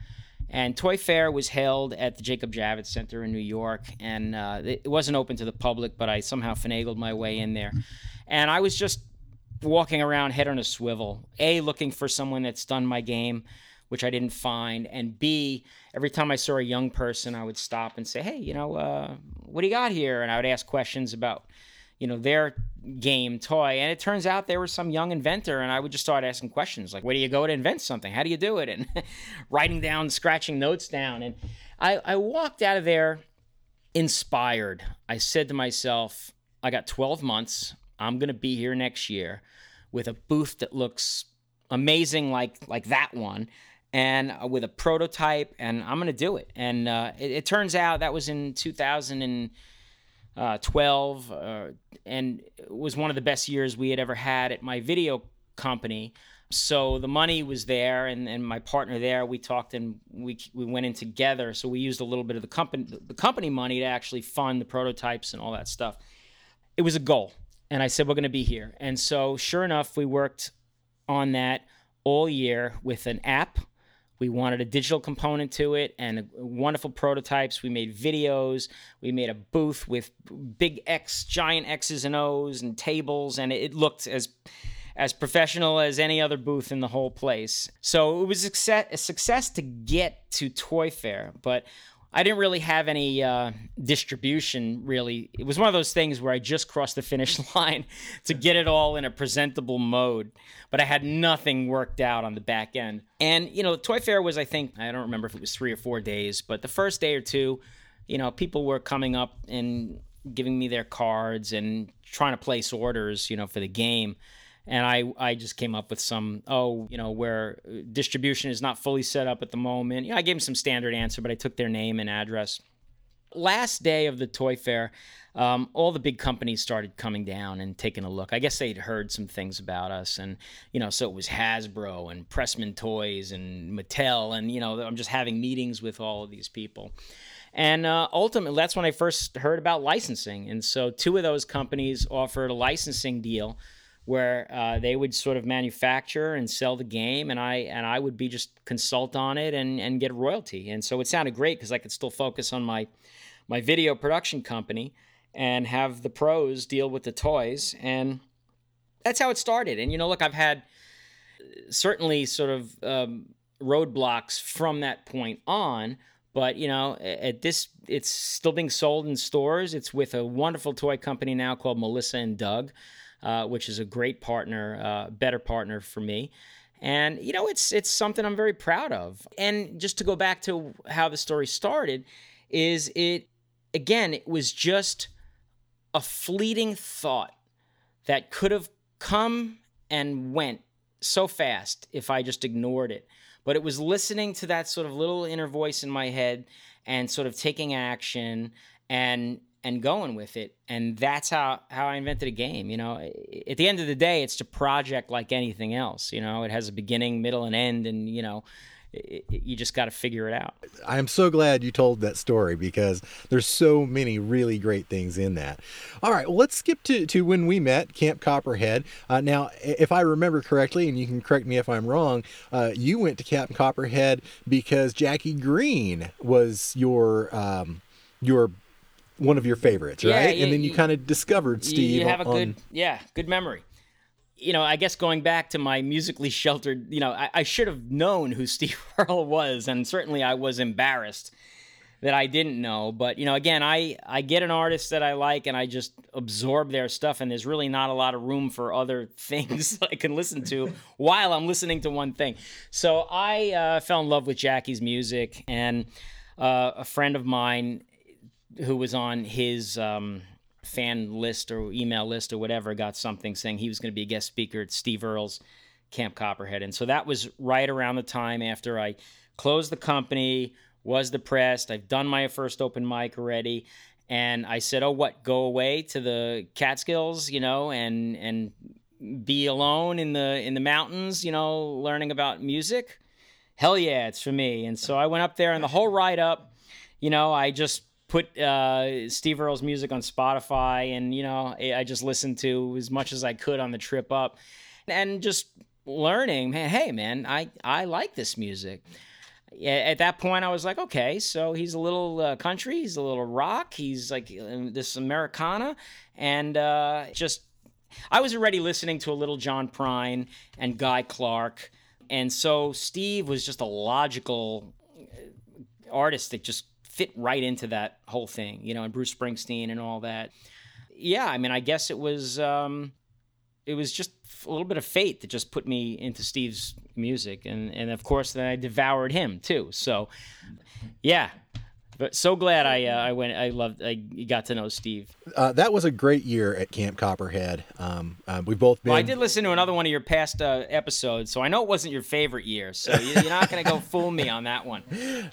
And Toy Fair was held at the Jacob Javits Center in New York, and uh, it wasn't open to the public, but I somehow finagled my way in there. And I was just walking around head on a swivel, A, looking for someone that's done my game, which I didn't find. And B, every time I saw a young person, I would stop and say, hey, you know, uh, what do you got here? And I would ask questions about, you know, their game toy. And it turns out there was some young inventor, and I would just start asking questions like, where do you go to invent something? How do you do it? And writing down, scratching notes down. And I, I walked out of there inspired. I said to myself, I got 12 months. I'm going to be here next year with a booth that looks amazing like like that one and uh, with a prototype, and I'm gonna do it. And uh, it, it, turns out that was in 2012, uh, 12, uh, and it was one of the best years we had ever had at my video company. So the money was there, and, and my partner there, we talked and we we went in together. So we used a little bit of the company the company money to actually fund the prototypes and all that stuff. It was a goal, and I said we're going to be here. And so sure enough, we worked on that all year with an app we wanted a digital component to it and wonderful prototypes. We made videos. We made a booth with big X, giant X's and O's and tables, and it looked as as professional as any other booth in the whole place. So it was a success to get to Toy Fair, but I didn't really have any uh, distribution. Really, it was one of those things where I just crossed the finish line to get it all in a presentable mode, but I had nothing worked out on the back end. And you know, Toy Fair was, I think, I don't remember if it was three or four days, but the first day or two, you know, people were coming up and giving me their cards and trying to place orders, you know, for the game and I I just came up with some oh you know where distribution is not fully set up at the moment. You know, I gave them some standard answer, but I took their name and address. Last day of the toy fair, um, all the big companies started coming down and taking a look. I guess they'd heard some things about us, and you know, so it was Hasbro and Pressman Toys and Mattel, and you know, I'm just having meetings with all of these people. And uh, ultimately, that's when I first heard about licensing. And so, two of those companies offered a licensing deal where uh, they would sort of manufacture and sell the game, and I and I would be just consult on it and and get royalty. And so it sounded great because I could still focus on my my video production company and have the pros deal with the toys, and that's how it started. And you know, look, I've had certainly sort of um, roadblocks from that point on but you know at this it's still being sold in stores it's with a wonderful toy company now called melissa and doug uh, which is a great partner, uh, better partner for me. And you know, it's it's something I'm very proud of. And just to go back to how the story started, is it again? It was just a fleeting thought that could have come and went so fast if I just ignored it. But it was listening to that sort of little inner voice in my head and sort of taking action and and going with it. And that's how, how I invented a game. You know, at the end of the day, it's a project like anything else. You know, it has a beginning, middle, and end. And, you know, it, it, you just got to figure it out. I'm so glad you told that story because there's so many really great things in that. All right, well, let's skip to, to when we met, Camp Copperhead. Uh, now, if I remember correctly, and you can correct me if I'm wrong, uh, you went to Camp Copperhead because Jackie Greene was your um, your one of your favorites, Yeah, right? you- and then you you- kind of discovered Steve you have a on. good, yeah, good memory. You know, I guess going back to my musically sheltered, you know, I, I should have known who Steve Earle was, and certainly I was embarrassed that I didn't know. But you know, again, I I get an artist that I like, and I just absorb their stuff, and there's really not a lot of room for other things I can listen to while I'm listening to one thing. So I uh, fell in love with Jackie's music, and uh, a friend of mine who was on his um, fan list or email list or whatever got something saying he was going to be a guest speaker at Steve Earle's Camp Copperhead. And so that was right around the time after I closed the company, was depressed. I've done my first open mic already. And I said, "Oh, what? Go away to the Catskills, you know, and and be alone in the in the mountains, you know, learning about music." Hell yeah, it's for me. And so I went up there, and the whole ride up, you know, I just put uh, Steve Earle's music on Spotify, and you know, I just listened to as much as I could on the trip up, and just learning, man. Hey, man, I I like this music. At that point, I was like, okay, so he's a little uh, country, he's a little rock, he's like uh, this Americana, and uh, just I was already listening to a little John Prine and Guy Clark, and so Steve was just a logical artist that just fit right into that whole thing, you know, and Bruce Springsteen and all that. Yeah, I mean, I guess it was um, it was just a little bit of fate that just put me into Steve's music, and and of course then I devoured him too. So, yeah. But so glad I uh, I went I loved I got to know Steve. Uh, that was a great year at Camp Copperhead. Um, uh, we've both been. Well, I did listen to another one of your past uh, episodes, so I know it wasn't your favorite year. So you- you're not going to go fool me on that one.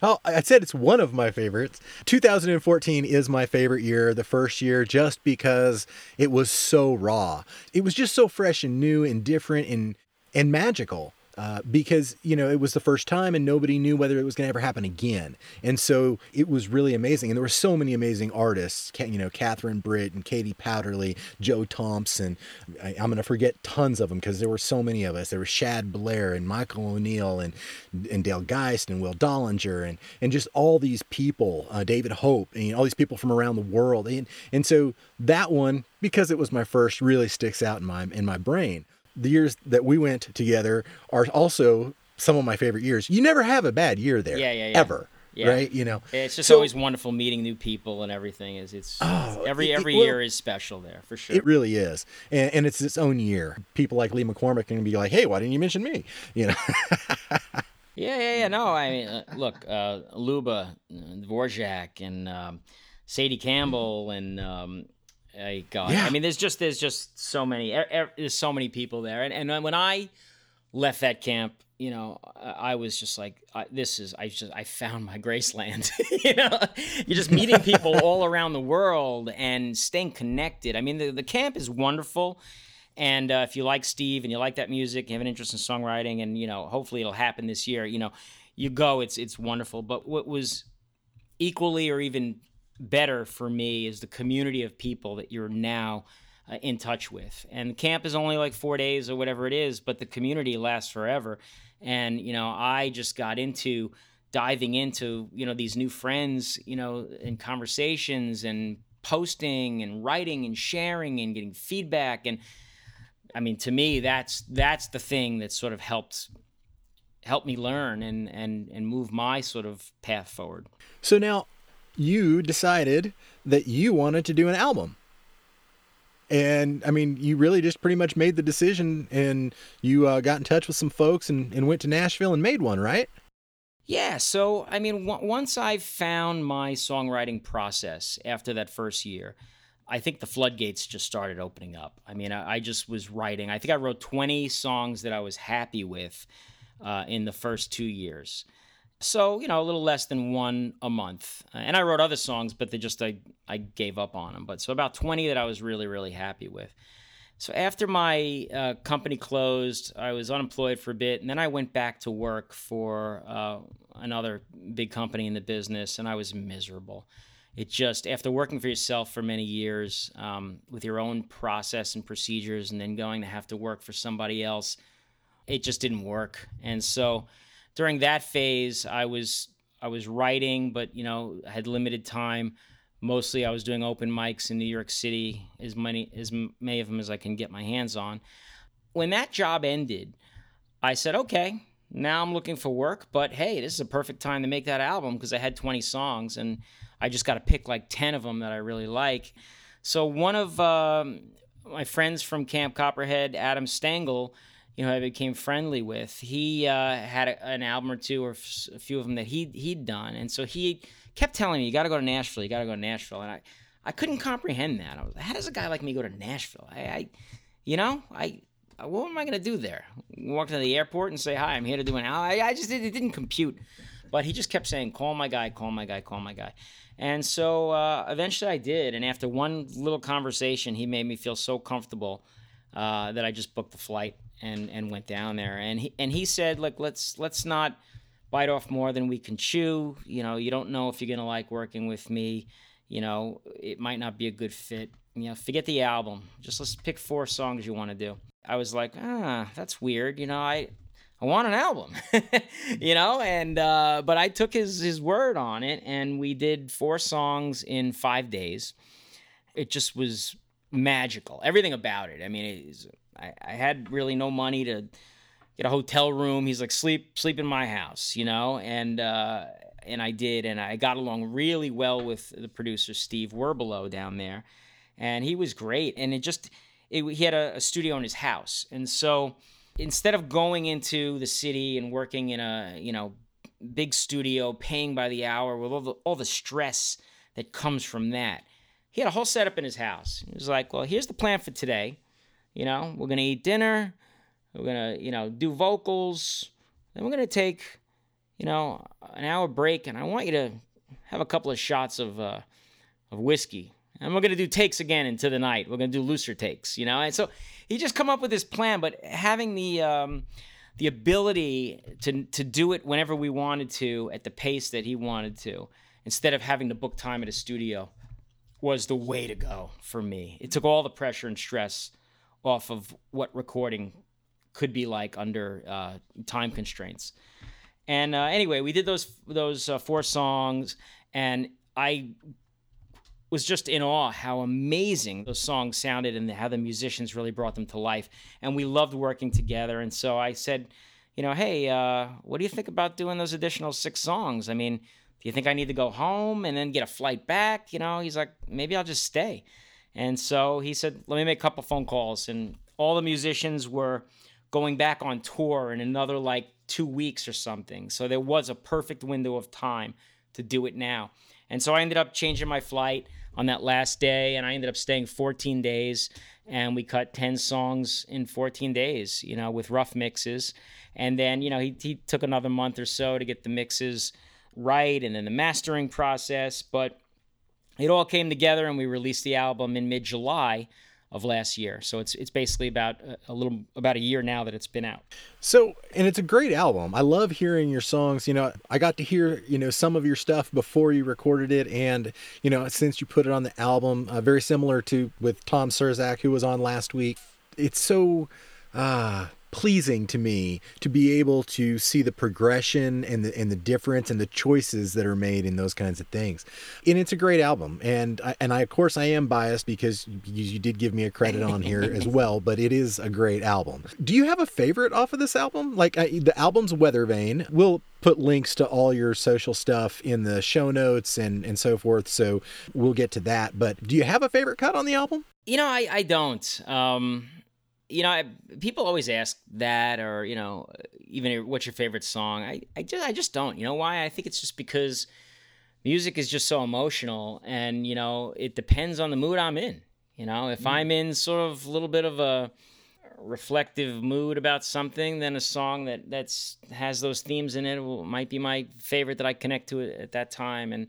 Oh, I said it's one of my favorites. 2014 is my favorite year, the first year, just because it was so raw. It was just so fresh and new and different and and magical. Uh, because you know it was the first time and nobody knew whether it was going to ever happen again, and so it was really amazing. And there were so many amazing artists, you know, Catherine Britt and Katie Powderly, Joe Thompson. I, I'm going to forget tons of them because there were so many of us. There was Shad Blair and Michael O'Neill and and Dale Geist and Will Dollinger and and just all these people, uh, David Hope, and all these people from around the world. And and so that one, because it was my first, really sticks out in my in my brain. The years that we went together are also some of my favorite years. You never have a bad year there, Yeah, yeah, yeah. ever, Yeah. right? You know, It's just So- always wonderful meeting new people and everything. Is it's, Oh, every it- it- every well- year is special there for sure. It really is, and, and it's its own year. People like Lee McCormick can be like, "Hey, why didn't you mention me?" You know, Yeah, yeah, yeah. No, I mean, uh, look, uh, Luba, uh, Dvorak, and um, Sadie Campbell, and um, I God, Yeah. I mean, there's just there's just so many er, er, there's so many people there, and and when I left that camp, you know, I I was just like, I, this is I just I found my Graceland. you know, you're just meeting people all around the world and staying connected. I mean, the the camp is wonderful. And uh, if you like Steve and you like that music, you have an interest in songwriting, and you know, hopefully it'll happen this year. You know, you go, it's it's wonderful. But what was equally or even better for me is the community of people that you're now uh, in touch with. And camp is only like four days or whatever it is, but the community lasts forever. And you know, I just got into diving into you know these new friends, you know, in conversations and posting and writing and sharing and getting feedback and I mean, to me, that's that's the thing that sort of helped help me learn and and and move my sort of path forward. so now you decided that you wanted to do an album. And I mean, you really just pretty much made the decision and you uh, got in touch with some folks and, and went to Nashville and made one, right? Yeah, so I mean, w- once I found my songwriting process after that first year, I think the floodgates just started opening up. I mean, I, I just was writing. I think I wrote 20 songs that I was happy with uh, in the first two years. So, you know, a little less than one a month. Uh, and I wrote other songs, but they just, I, I gave up on them. But so about 20 that I was really, really happy with. So after my uh, company closed, I was unemployed for a bit, and then I went back to work for uh, another big company in the business, and I was miserable. It just after working for yourself for many years um, with your own process and procedures, and then going to have to work for somebody else, it just didn't work. And so during that phase, I was I was writing, but you know I had limited time mostly I was doing open mics in New York City, as many as many of them as I can get my hands on. When that job ended, I said, okay, now I'm looking for work, but hey, this is a perfect time to make that album because I had 20 songs and I just got to pick like 10 of them that I really like. So one of um, my friends from Camp Copperhead, Adam Stengel, you know, I became friendly with. He uh, had a, an album or two or a few of them that he he'd done, and so he kept telling me, "You got to go to Nashville. You got to go to Nashville." And I, I couldn't comprehend that. I was, how does a guy like me go to Nashville? I, I you know, I, what am I gonna do there? Walk to the airport and say hi. I'm here to do an hour. I, I just it didn't compute. But he just kept saying, "Call my guy. Call my guy. Call my guy." And so uh, eventually I did. And after one little conversation, he made me feel so comfortable uh, that I just booked the flight and and went down there. And he and he said, "Look, let's let's not." bite off more than we can chew. You know, you don't know if you're gonna like working with me. You know, it might not be a good fit. You know, forget the album. Just let's pick four songs you want to do. I was like, ah, that's weird. You know, I I want an album. you know, and uh, but I took his his word on it, and we did four songs in five days. It just was magical. Everything about it. I mean, it is, I, I had really no money to get a hotel room. He's like, sleep, sleep in my house, you know, and uh, and I did, and I got along really well with the producer Steve Werbelow down there, and he was great. And it just, it, he had a, a studio in his house, and so instead of going into the city and working in a you know big studio, paying by the hour with all the all the stress that comes from that, he had a whole setup in his house. He was like, well, here's the plan for today. You know, we're gonna eat dinner we're gonna, you know, do vocals. Then we're gonna take, you know, an hour break, and I want you to have a couple of shots of uh, of whiskey. And we're gonna do takes again into the night. We're gonna do looser takes, you know. And so he just come up with this plan, but having the um, the ability to to do it whenever we wanted to at the pace that he wanted to, instead of having to book time at a studio, was the way to go for me. It took all the pressure and stress off of what recording could be like under uh, time constraints. And uh, anyway, we did those those uh, four songs, and I was just in awe how amazing those songs sounded and how the musicians really brought them to life. And we loved working together. And so I said, you know, hey, uh, what do you think about doing those additional six songs? I mean, do you think I need to go home and then get a flight back? You know, he's like, maybe I'll just stay. And so he said, let me make a couple phone calls. And all the musicians were going back on tour in another like two weeks or something. So there was a perfect window of time to do it now. And so I ended up changing my flight on that last day and I ended up staying 14 days and we cut 10 songs in 14 days, you know, with rough mixes. And then, you know, he, he took another month or so to get the mixes right and then the mastering process. But it all came together and we released the album in mid July of last year. So it's it's basically about a little about a year now that it's been out. So and it's a great album. I love hearing your songs. You know, I got to hear you know some of your stuff before you recorded it, and you know since you put it on the album, uh, very similar to with Tom Surzak who was on last week. It's so. Uh, pleasing to me to be able to see the progression and the and the difference and the choices that are made in those kinds of things. And it's a great album. And I, and I of course I am biased because you, you did give me a credit on here as well, but it is a great album. Do you have a favorite off of this album? Like I, the album's Weather Vane. We'll put links to all your social stuff in the show notes and and so forth. So we'll get to that. But do you have a favorite cut on the album? You know, I I don't. Um you know, I, people always ask that, or you know, even what's your favorite song. I, I just, I just don't. You know why? I think it's just because music is just so emotional, and you know, it depends on the mood I'm in. You know, if mm. I'm in sort of a little bit of a reflective mood about something, then a song that that's has those themes in it will, might be my favorite that I connect to at that time. And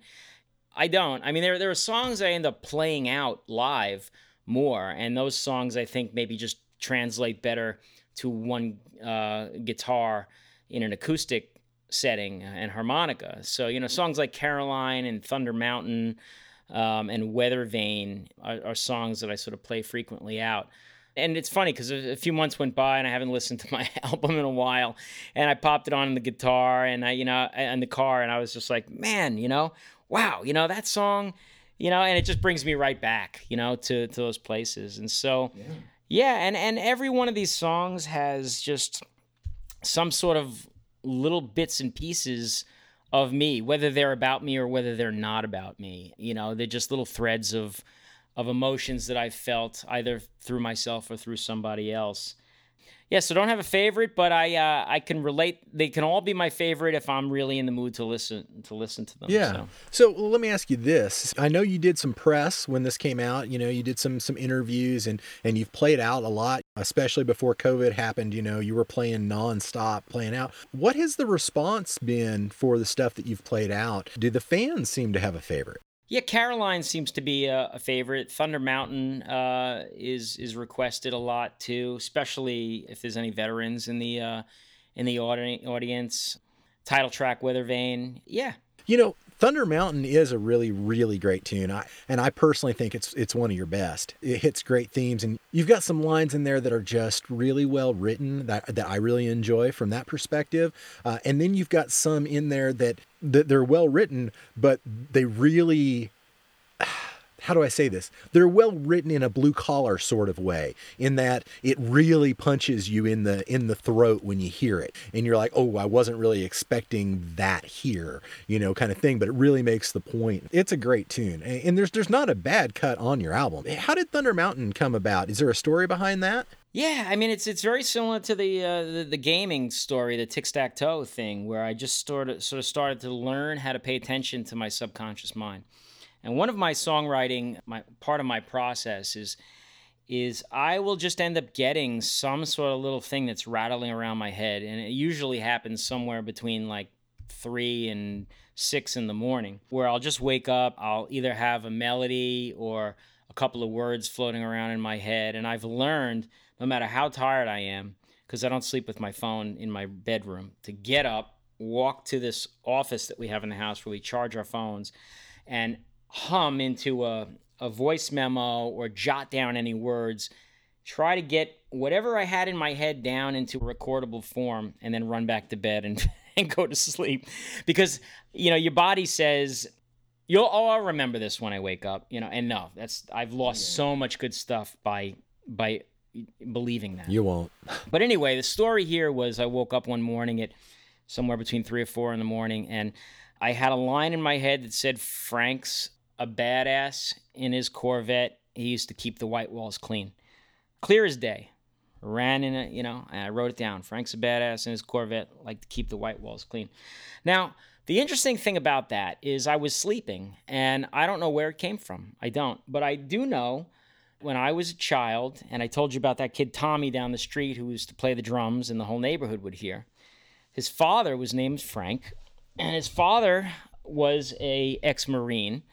I don't. I mean, there there are songs I end up playing out live more, and those songs I think maybe just translate better to one uh, guitar in an acoustic setting and harmonica. So you know, songs like Caroline and Thunder Mountain um, and Weather Vane are, are songs that I sort of play frequently out. And it's funny because a few months went by and I haven't listened to my album in a while, and I popped it on the guitar and I, you know, in the car, and I was just like, man, you know, wow, you know that song, you know, and it just brings me right back, you know, to to those places, and so, yeah, yeah and and every one of these songs has just some sort of little bits and pieces of me, whether they're about me or whether they're not about me, you know, they're just little threads of of emotions that I've felt either through myself or through somebody else. Yeah, so don't have a favorite, but I uh, I can relate. They can all be my favorite if I'm really in the mood to listen to listen to them. Yeah. So, so let me ask you this: I know you did some press when this came out. You know, you did some some interviews and and you've played out a lot, especially before COVID happened. You know, you were playing nonstop, playing out. What has the response been for the stuff that you've played out? Do the fans seem to have a favorite? Yeah, Caroline seems to be a, a favorite. Thunder Mountain uh, is is requested a lot too, especially if there's any veterans in the uh, in the audi- audience. Title track, Weather Vane. Yeah. You know, Thunder Mountain is a really, really great tune. I, and I personally think it's it's one of your best. It hits great themes, and you've got some lines in there that are just really well written that that I really enjoy from that perspective. Uh, and then you've got some in there that that they're well written, but they really how do I say this? They're well written in a blue collar sort of way, in that it really punches you in the in the throat when you hear it, and you're like, oh, I wasn't really expecting that here, you know, kind of thing. But it really makes the point. It's a great tune, and there's there's not a bad cut on your album. How did Thunder Mountain come about? Is there a story behind that? Yeah, I mean it's it's very similar to the uh, the, the, gaming story, the tic tac toe thing, where I just started sort of started to learn how to pay attention to my subconscious mind. And one of my songwriting, my part of my process is is I will just end up getting some sort of little thing that's rattling around my head, and it usually happens somewhere between like three and six in the morning, where I'll just wake up. I'll either have a melody or a couple of words floating around in my head, and I've learned no matter how tired I am, because I don't sleep with my phone in my bedroom, to get up, walk to this office that we have in the house where we charge our phones, and hum into a, a voice memo or jot down any words. Try to get whatever I had in my head down into a recordable form and then run back to bed and, and go to sleep. Because, you know, your body says, You'll oh, I'll remember this when I wake up, you know, and no, that's I've lost yeah. so much good stuff by by believing that. You won't. But anyway, the story here was I woke up one morning at somewhere between three or four in the morning, and I had a line in my head that said Frank's a badass in his Corvette. He used to keep the white walls clean, clear as day. Ran in it, you know, and I wrote it down. Frank's a badass in his Corvette, like to keep the white walls clean. Now, the interesting thing about that is I was sleeping, and I don't know where it came from. I don't, but I do know when I was a child, and I told you about that kid Tommy down the street who used to play the drums, and the whole neighborhood would hear. His father was named Frank, and his father was a ex-marine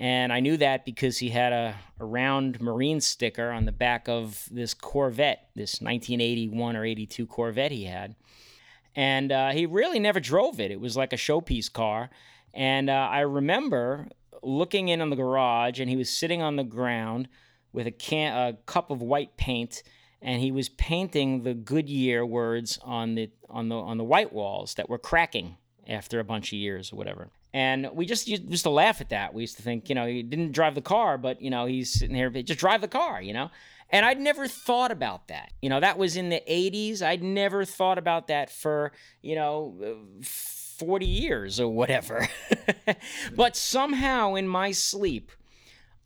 and I knew that because he had a, a round Marine sticker on the back of this Corvette, this 1981 or 82 Corvette he had. And uh, he really never drove it. It was like a showpiece car. And uh, I remember looking in on the garage, and he was sitting on the ground with a, can- a cup of white paint, and he was painting the Goodyear words on the on the on the white walls that were cracking after a bunch of years or whatever. And we just used to laugh at that. We used to think, you know, he didn't drive the car, but you know, he's sitting here, just drive the car, you know. And I'd never thought about that. You know, that was in the 80s. I'd never thought about that for, you know, 40 years or whatever. but somehow in my sleep,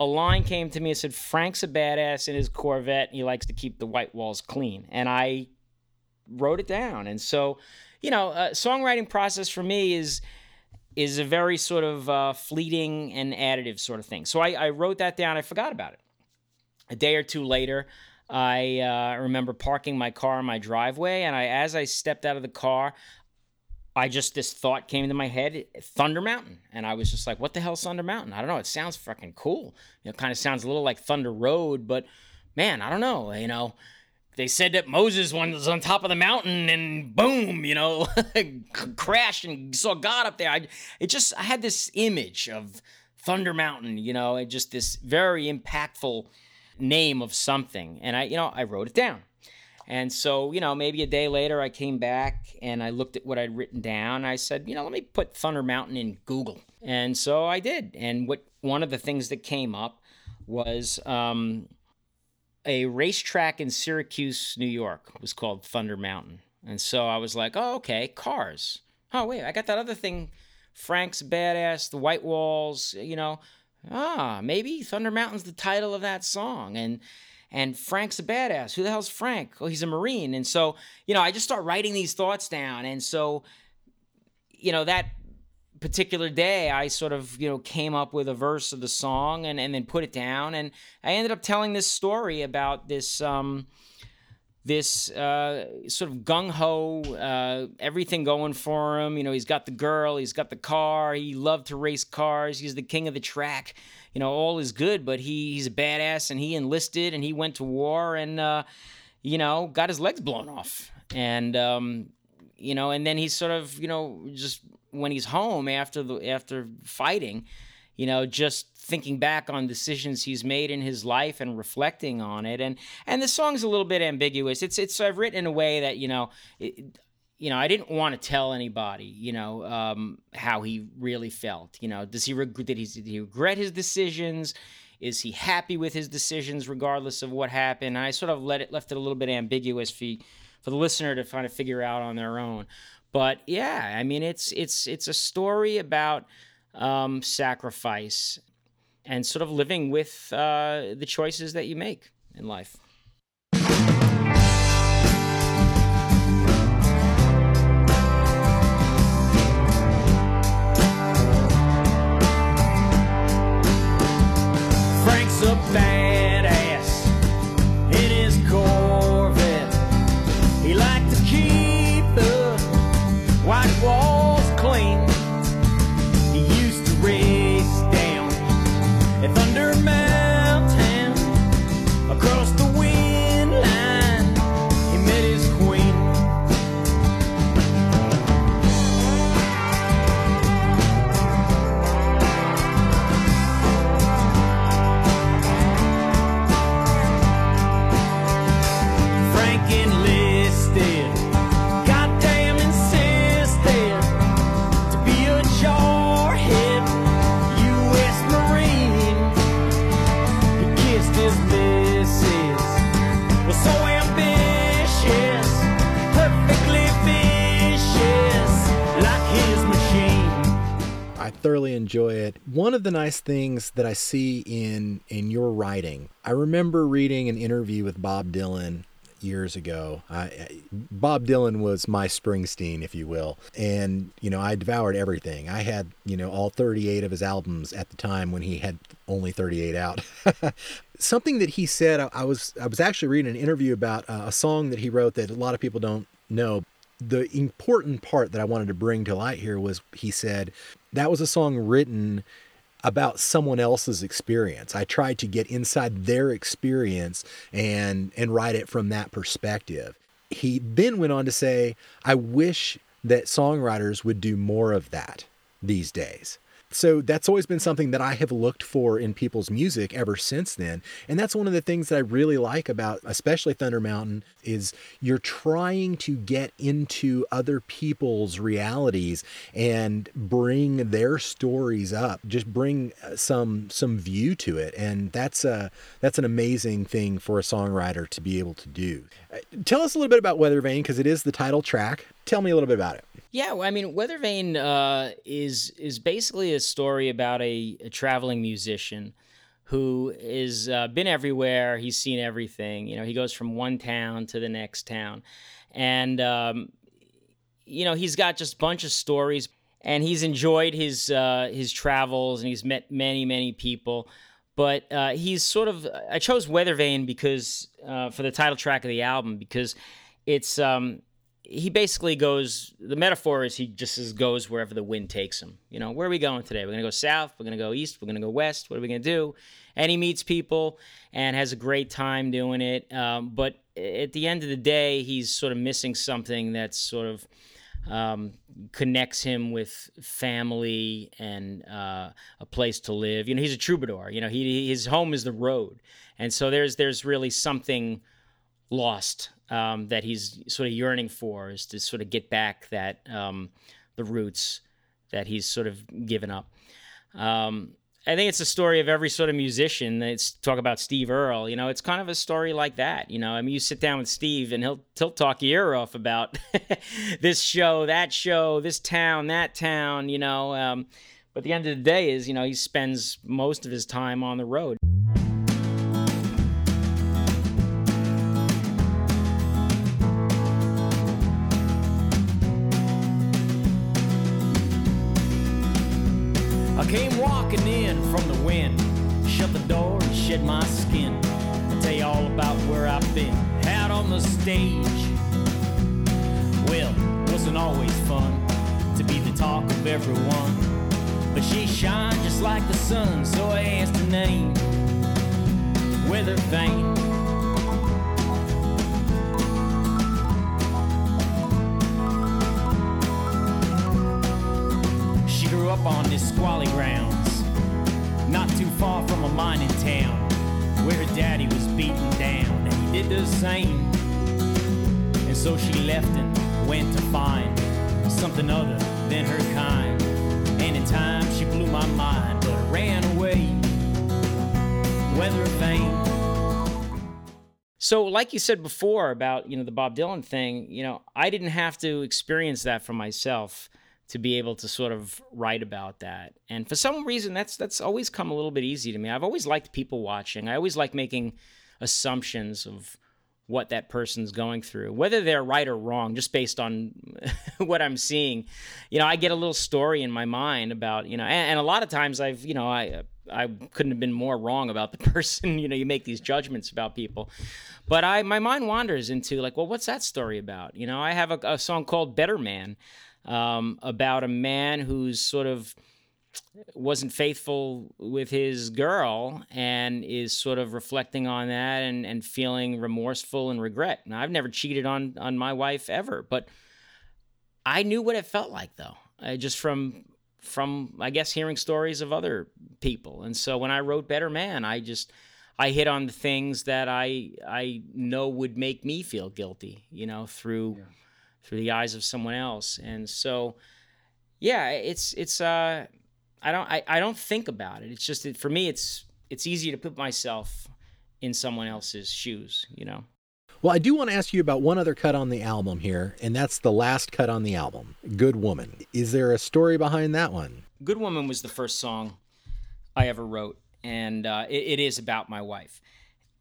a line came to me and said, Frank's a badass in his Corvette. He likes to keep the white walls clean. And I wrote it down. And so, you know, uh, songwriting process for me is is a very sort of uh, fleeting and additive sort of thing. So I, I, wrote that down. I forgot about it. A day or two later, I uh, remember parking my car in my driveway, and I, as I stepped out of the car, I just this thought came into my head: Thunder Mountain, and I was just like, "What the hell's Thunder Mountain?" I don't know. It sounds fucking cool. You know, kind of sounds a little like Thunder Road, but man, I don't know. You know, they said that Moses was on top of the mountain and boom, you know, crashed and saw God up there. I it just I had this image of Thunder Mountain, you know, and just this very impactful name of something, and I you know I wrote it down. And so, you know, maybe a day later, I came back and I looked at what I'd written down. I said, you know, let me put Thunder Mountain in Google. And so I did. And what one of the things that came up was um, a racetrack in Syracuse, New York, was called Thunder Mountain. And so I was like, oh, okay, cars. Oh, wait, I got that other thing. Frank's badass, the white walls, you know. Ah, maybe Thunder Mountain's the title of that song. And and Frank's a badass. Who the hell's Frank? Oh, he's a Marine. And so, you know, I just start writing these thoughts down. And so, you know, that particular day, I sort of, you know, came up with a verse of the song and, and then put it down. And I ended up telling this story about this, um, this uh, sort of gung ho, uh, everything going for him. You know, he's got the girl, he's got the car, he loved to race cars, he's the king of the track you know, all is good, but he, he's a badass and he enlisted and he went to war and, uh, you know, got his legs blown off. And, um, you know, and then he's sort of, you know, just when he's home after the, after fighting, you know, just thinking back on decisions he's made in his life and reflecting on it. And, and the song's a little bit ambiguous. It's, it's, I've written in a way that, you know, it, you know, I didn't want to tell anybody, you know, um, how he really felt. You know, does he reg- did he, did he regret his decisions? Is he happy with his decisions, regardless of what happened? And I sort of let it left it a little bit ambiguous for for the listener to kind of figure out on their own. But yeah, I mean, it's it's it's a story about um, sacrifice and sort of living with uh, the choices that you make in life. Thoroughly enjoy it. One of the nice things that I see in in your writing, I remember reading an interview with Bob Dylan years ago. I, Bob Dylan was my Springsteen, if you will, and you know I devoured everything. I had you know all 38 of his albums at the time when he had only 38 out. Something that he said, I, I was I was actually reading an interview about uh, a song that he wrote that a lot of people don't know. The important part that I wanted to bring to light here was he said that was a song written about someone else's experience. I tried to get inside their experience and and write it from that perspective. He then went on to say, "I wish that songwriters would do more of that these days." So that's always been something that I have looked for in people's music ever since then. And that's one of the things that I really like about especially Thunder Mountain is you're trying to get into other people's realities and bring their stories up. Just bring uh, some some view to it and that's a that's an amazing thing for a songwriter to be able to do. Uh, Tell us a little bit about Weather Vane because it is the title track. Tell me a little bit about it. Yeah, well, I mean, Weather Vane uh, is is basically a story about a, a traveling musician who is uh, been everywhere. He's seen everything. You know, he goes from one town to the next town, and um, you know, he's got just a bunch of stories, and he's enjoyed his uh, his travels, and he's met many many people. but uh, he's sort of. I chose Weather Vane because uh, for the title track of the album because it's um, he basically goes. The metaphor is he just is goes wherever the wind takes him. You know, where are we going today? We're gonna go south. We're gonna go east. We're gonna go west. What are we gonna do? And he meets people and has a great time doing it. Um, but at the end of the day, he's sort of missing something that's sort of um, connects him with family and uh, a place to live. You know, he's a troubadour. You know, he his home is the road, and so there's there's really something lost um, that he's sort of yearning for is to sort of get back that um, the roots that he's sort of given up. Um, I think it's a story of every sort of musician. It's talk about Steve Earle. You know, it's kind of a story like that. You know, I mean, you sit down with Steve and he'll he'll talk your ear off about this show, that show, this town, that town. You know, um, but the end of the day, is you know he spends most of his time on the road. Stage. Well, wasn't always fun to be the talk of everyone, but she shined just like the sun, so I asked her name, Weather Vane. She grew up on Nisqually grounds, not too far from a mining town, where her daddy was beaten down, and he did the same. And so she left and went to find something other than her kind. And in time she blew my mind, but ran away. Weather vane. So, like you said before about you know the Bob Dylan thing, you know, I didn't have to experience that for myself to be able to sort of write about that. And for some reason, that's that's always come a little bit easy to me. I've always liked people watching. I always like making assumptions of what that person's going through, whether they're right or wrong, just based on what I'm seeing. You know, I get a little story in my mind about you know, and, and a lot of times I've you know I. I couldn't have been more wrong about the person. You know, you make these judgments about people, but I my mind wanders into like, well, what's that story about? You know, I have a, a song called "Better Man" um, about a man who's sort of wasn't faithful with his girl and is sort of reflecting on that and, and feeling remorseful and regret. Now, I've never cheated on on my wife ever, but I knew what it felt like though, I, just from from I guess hearing stories of other people. And so when I wrote Better Man, I just I hit on the things that I I know would make me feel guilty, you know, through through the eyes of someone else. And so yeah, it's it's uh I don't I, I don't think about it. It's just that for me it's it's easy to put myself in someone else's shoes, you know. Well, I do want to ask you about one other cut on the album here, and that's the last cut on the album, Good Woman. Is there a story behind that one? Good Woman was the first song I ever wrote, and uh, it, it is about my wife.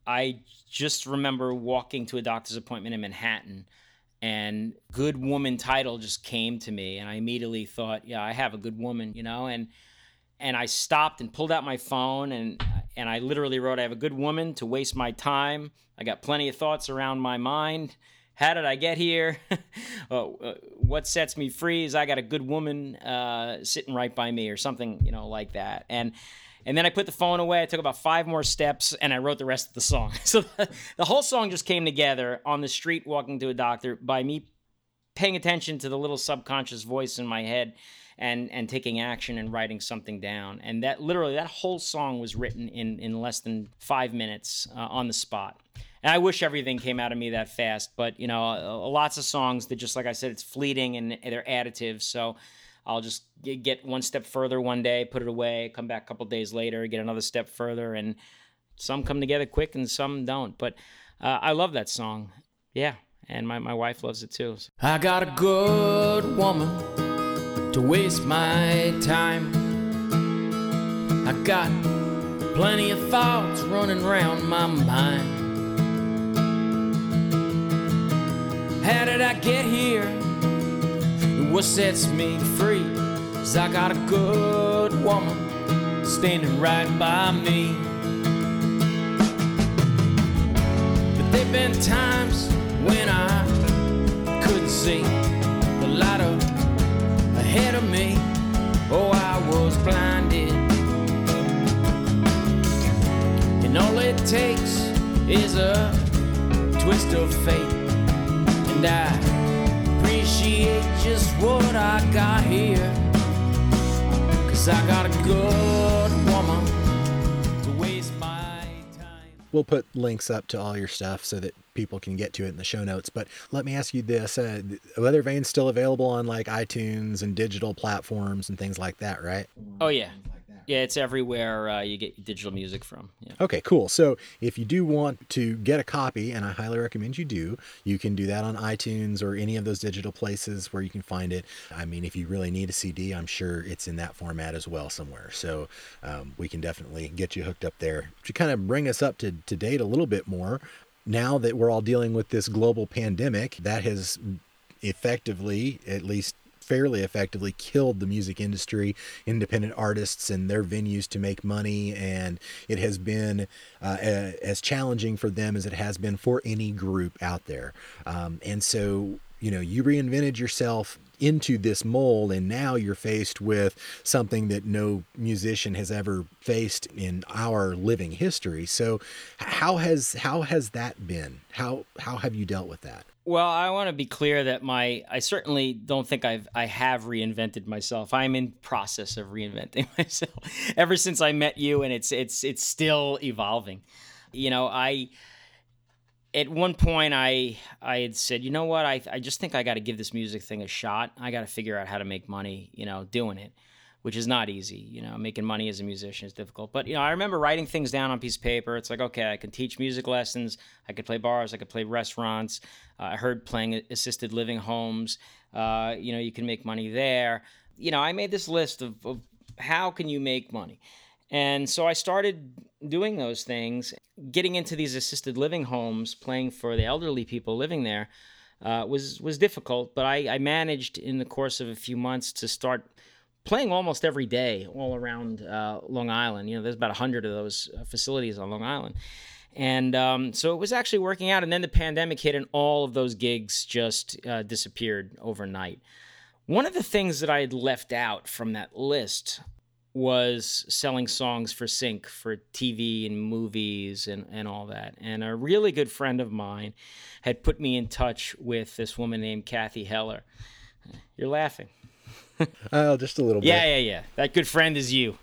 I just remember walking to a doctor's appointment in Manhattan, and Good Woman title just came to me, and I immediately thought, yeah, I have a good woman, you know, and and I stopped and pulled out my phone and and I literally wrote, I have a good woman to waste my time. I got plenty of thoughts around my mind. How did I get here? oh, uh, what sets me free is I got a good woman uh, sitting right by me, or something, you know, like that. And and then I put the phone away. I took about five more steps, and I wrote the rest of the song. So the, the whole song just came together on the street, walking to a doctor, by me paying attention to the little subconscious voice in my head and and taking action and writing something down. And that literally that whole song was written in in less than five minutes uh, on the spot. And i wish everything came out of me that fast but you know uh, lots of songs that just like i said it's fleeting and they're additive. So i'll just get, one step further one day put it away come back a couple days later get another step further and some come together quick and some don't. But uh, i love that song. Yeah and my, my wife loves it too. I got a good woman to waste my time. I got plenty of thoughts running round my mind. How did I get here? What sets me free is I got a good woman standing right by me. But there've been times when I couldn't see ahead of me. Oh, I was blinded. And all it takes is a twist of fate. And I appreciate just what I got here. Cause I got a good woman We'll put links up to all your stuff so that people can get to it in the show notes. But let me ask you this: uh, Weather Vane's still available on like iTunes and digital platforms and things like that, right? Oh yeah, yeah. It's everywhere uh, you get digital music from. Yeah. Okay, cool. So if you do want to get a copy, and I highly recommend you do, you can do that on iTunes or any of those digital places where you can find it. I mean, if you really need a CD, I'm sure it's in that format as well somewhere. So um, we can definitely get you hooked up there. To kind of bring us up to, to date a little bit more, now that we're all dealing with this global pandemic, that has effectively, at least fairly effectively killed the music industry, independent artists and their venues to make money. And it has been uh, a- as challenging for them as it has been for any group out there. Um, and so, you know, you reinvented yourself into this mold and now you're faced with something that no musician has ever faced in our living history. So how has how has that been? How how have you dealt with that? Well, I want to be clear that my I certainly don't think I've I have reinvented myself. I'm in process of reinventing myself ever since I met you, and it's it's it's still evolving. You know, I at one point I I had said, you know what, I I just think I got to give this music thing a shot. I got to figure out how to make money, you know, doing it, which is not easy. You know, making money as a musician is difficult. But you know, I remember writing things down on piece of paper. It's like, okay, I can teach music lessons. I could play bars. I could play restaurants. Uh, I heard playing assisted living homes. Uh, you know, you can make money there. You know, I made this list of, of how can you make money. And so I started doing those things, getting into these assisted living homes, playing for the elderly people living there. Uh, was was difficult, but I, I managed in the course of a few months to start playing almost every day all around uh, Long Island. You know, there's about a hundred of those uh, facilities on Long Island, and um, so it was actually working out. And then the pandemic hit, and all of those gigs just uh, disappeared overnight. One of the things that I had left out from that list was selling songs for sync for TV and movies and, and all that. And a really good friend of mine had put me in touch with this woman named Cathy Heller. You're laughing. Oh, just a little Yeah, bit. yeah, yeah. Yeah. That good friend is you.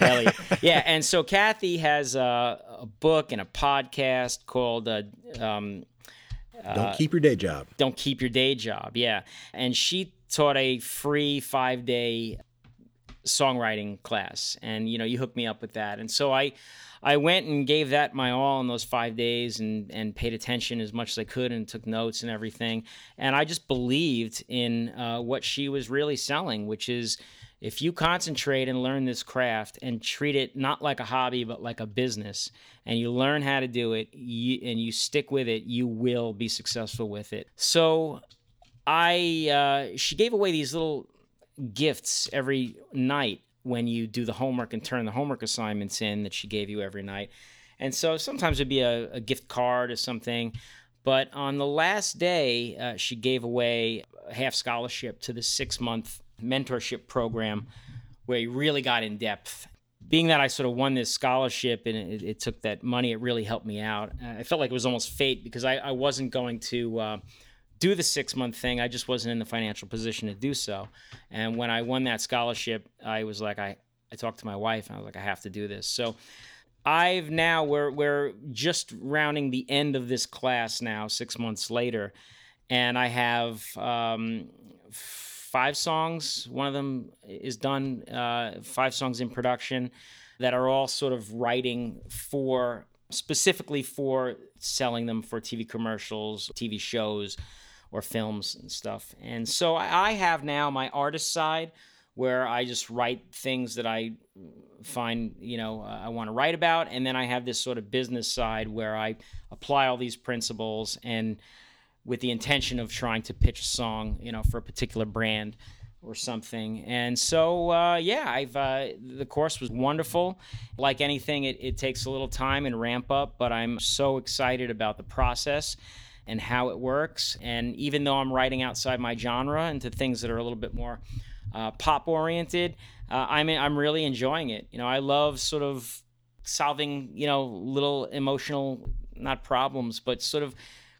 Elliot. yeah, and so Cathy has a, a book and a podcast called uh, um, Don't keep your day job. Don't Keep Your Day Job. Yeah. And she taught a free five day songwriting class. And, you know, you hooked me up with that. And so I. I went and gave that my all in those five days and, and paid attention as much as I could and took notes and everything. And I just believed in uh, what she was really selling, which is if you concentrate and learn this craft and treat it not like a hobby but like a business and you learn how to do it you, and you stick with it you will be successful with it so i uh, she gave away these little gifts every night when you do the homework and turn the homework assignments in that she gave you every night and so sometimes it'd be a, a gift card or something but on the last day uh, she gave away a half scholarship to the six month mentorship program where you really got in depth. Being that I sort of won this scholarship and it, it took that money, it really helped me out. Uh, I felt like it was almost fate because I, I wasn't going to uh, do the six month thing. I just wasn't in the financial position to do so. And when I won that scholarship, I was like, I, I talked to my wife and I was like, I have to do this. So I've now, we're, we're just rounding the end of this class now, six months later. And I have um, five songs. One of them is done, uh, five songs in production that are all sort of writing for specifically for selling them for TV commercials, TV shows, or films and stuff. And so I have now my artist side where I just write things that I find, you know, uh, I want to write about. And then I have this sort of business side where I apply all these principles and with the intention of trying to pitch a song, you know, for a particular brand or something. And so, uh, yeah, I've uh, the course was wonderful. Like anything, it, it takes a little time and ramp up, but I'm so excited about the process and how it works. And even though I'm writing outside my genre into things that are a little bit more uh, pop oriented, uh, I'm I'm really enjoying it. You know, I love sort of solving you know little emotional not problems, but sort of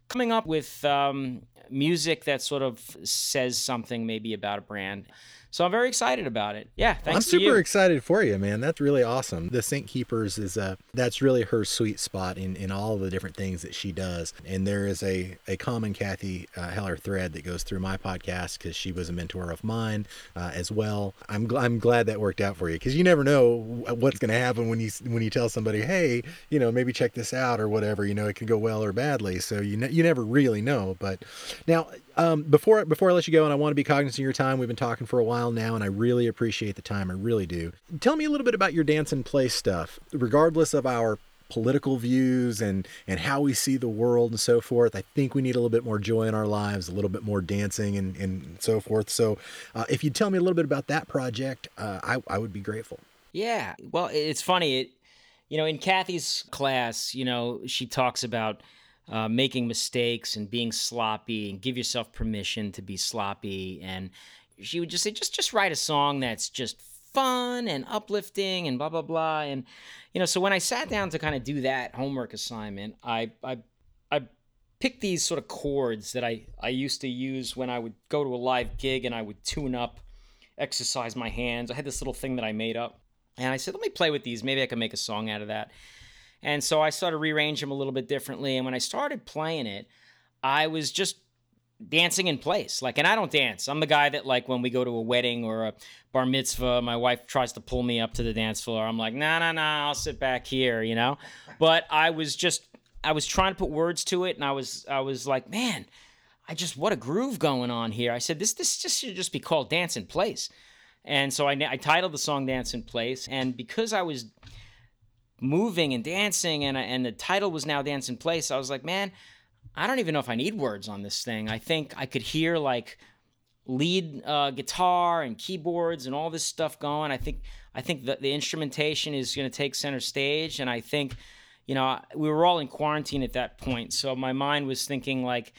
coming up with um, music that sort of says something maybe about a brand. So I'm very excited about it. Yeah, thanks. I'm super you. excited for you, man. That's really awesome. The Scent Keepers is a that's really her sweet spot in in all the different things that she does. And there is a a common Cathy uh, Heller thread that goes through my podcast because she was a mentor of mine uh, as well. I'm gl- I'm glad that worked out for you because you never know what's going to happen when you when you tell somebody, hey, you know, maybe check this out or whatever. You know, it can go well or badly. So you ne- you never really know. But now um, before before I let you go, and I want to be cognizant of your time. We've been talking for a while now, and I really appreciate the time. I really do. Tell me a little bit about your dance and play stuff, regardless of our political views and and how we see the world and so forth. I think we need a little bit more joy in our lives, a little bit more dancing and and so forth. So, uh, if you'd tell me a little bit about that project, uh, I I would be grateful. Yeah, well, it's funny. It, you know, in Cathy's class, you know, she talks about uh, making mistakes and being sloppy and give yourself permission to be sloppy. And she would just say, just just write a song that's just fun and uplifting and blah blah blah. And you know, so when I sat down to kind of do that homework assignment, I I I picked these sort of chords that I I used to use when I would go to a live gig and I would tune up, exercise my hands. I had this little thing that I made up. And I said, let me play with these. Maybe I can make a song out of that. And so I started rearrange them a little bit differently. And when I started playing it, I was just dancing in place. Like, and I don't dance. I'm the guy that, like, when we go to a wedding or a bar mitzvah, my wife tries to pull me up to the dance floor. I'm like, nah, nah, nah, I'll sit back here, you know? But I was just, I was trying to put words to it. And I was, I was like, man, I just, what a groove going on here. I said, this, this just should just be called Dance in Place. And so I, I titled the song Dance in Place. And because I was, moving and dancing, and and the title was now Dance in Place. I was like, man, I don't even know if I need words on this thing. I think I could hear like lead uh, guitar and keyboards and all this stuff going. I think I think the, the instrumentation is going to take center stage, and I think you know we were all in quarantine at that point, so my mind was thinking like,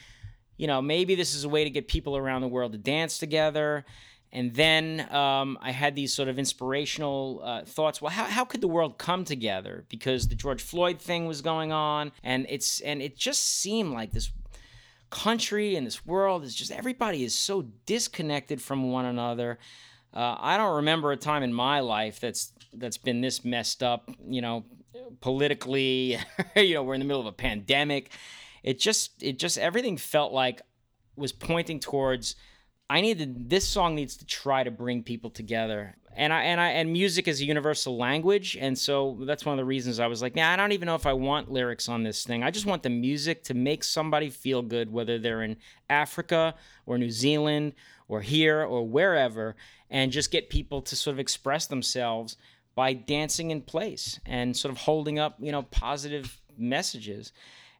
you know, maybe this is a way to get people around the world to dance together and then um, I had these sort of inspirational uh, thoughts. Well, how, how could the world come together? Because the George Floyd thing was going on, and it's and it just seemed like this country and this world is just everybody is so disconnected from one another. Uh, I don't remember a time in my life that's that's been this messed up. You know, politically. you know, we're in the middle of a pandemic. It just it just everything felt like was pointing towards I needed this song needs to try to bring people together. And I and I and music is a universal language, and so that's one of the reasons I was like, nah, I don't even know if I want lyrics on this thing. I just want the music to make somebody feel good, whether they're in Africa or New Zealand or here or wherever, and just get people to sort of express themselves by dancing in place and sort of holding up, you know, positive messages.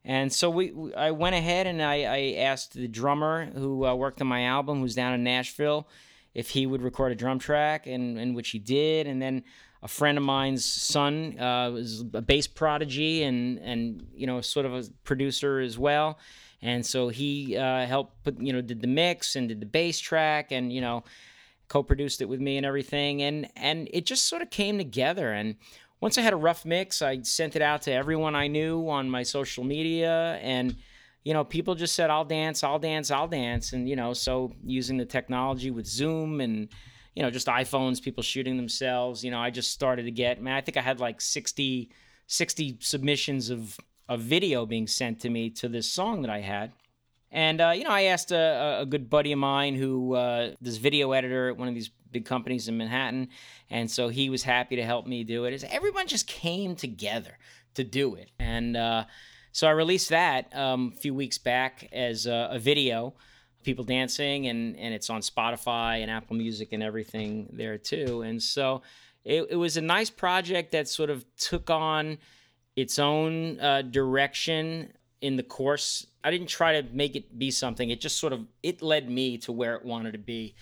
And so we, I went ahead and I, I asked the drummer who uh, worked on my album, who's down in Nashville, if he would record a drum track, and, and which he did. And then a friend of mine's son uh, was a bass prodigy and and you know sort of a producer as well. And so he uh, helped put you know did the mix and did the bass track and you know co-produced it with me and everything. And and it just sort of came together and once I had a rough mix, I sent it out to everyone I knew on my social media and you know, people just said, I'll dance, I'll dance, I'll dance. And, you know, so using the technology with Zoom and, you know, just iPhones, people shooting themselves, you know, I just started to get, man, I think I had like 60, 60 submissions of, of video being sent to me to this song that I had. And, uh, you know, I asked a, a, good buddy of mine who, uh, this video editor at one of these big companies in Manhattan. And so he was happy to help me do it. It's, everyone just came together to do it. And uh, so I released that um, a few weeks back as a, a video people dancing and and it's on spotify and apple music and everything there too and so it, it was a nice project that sort of took on its own uh, direction in the course i didn't try to make it be something it just sort of it led me to where it wanted to be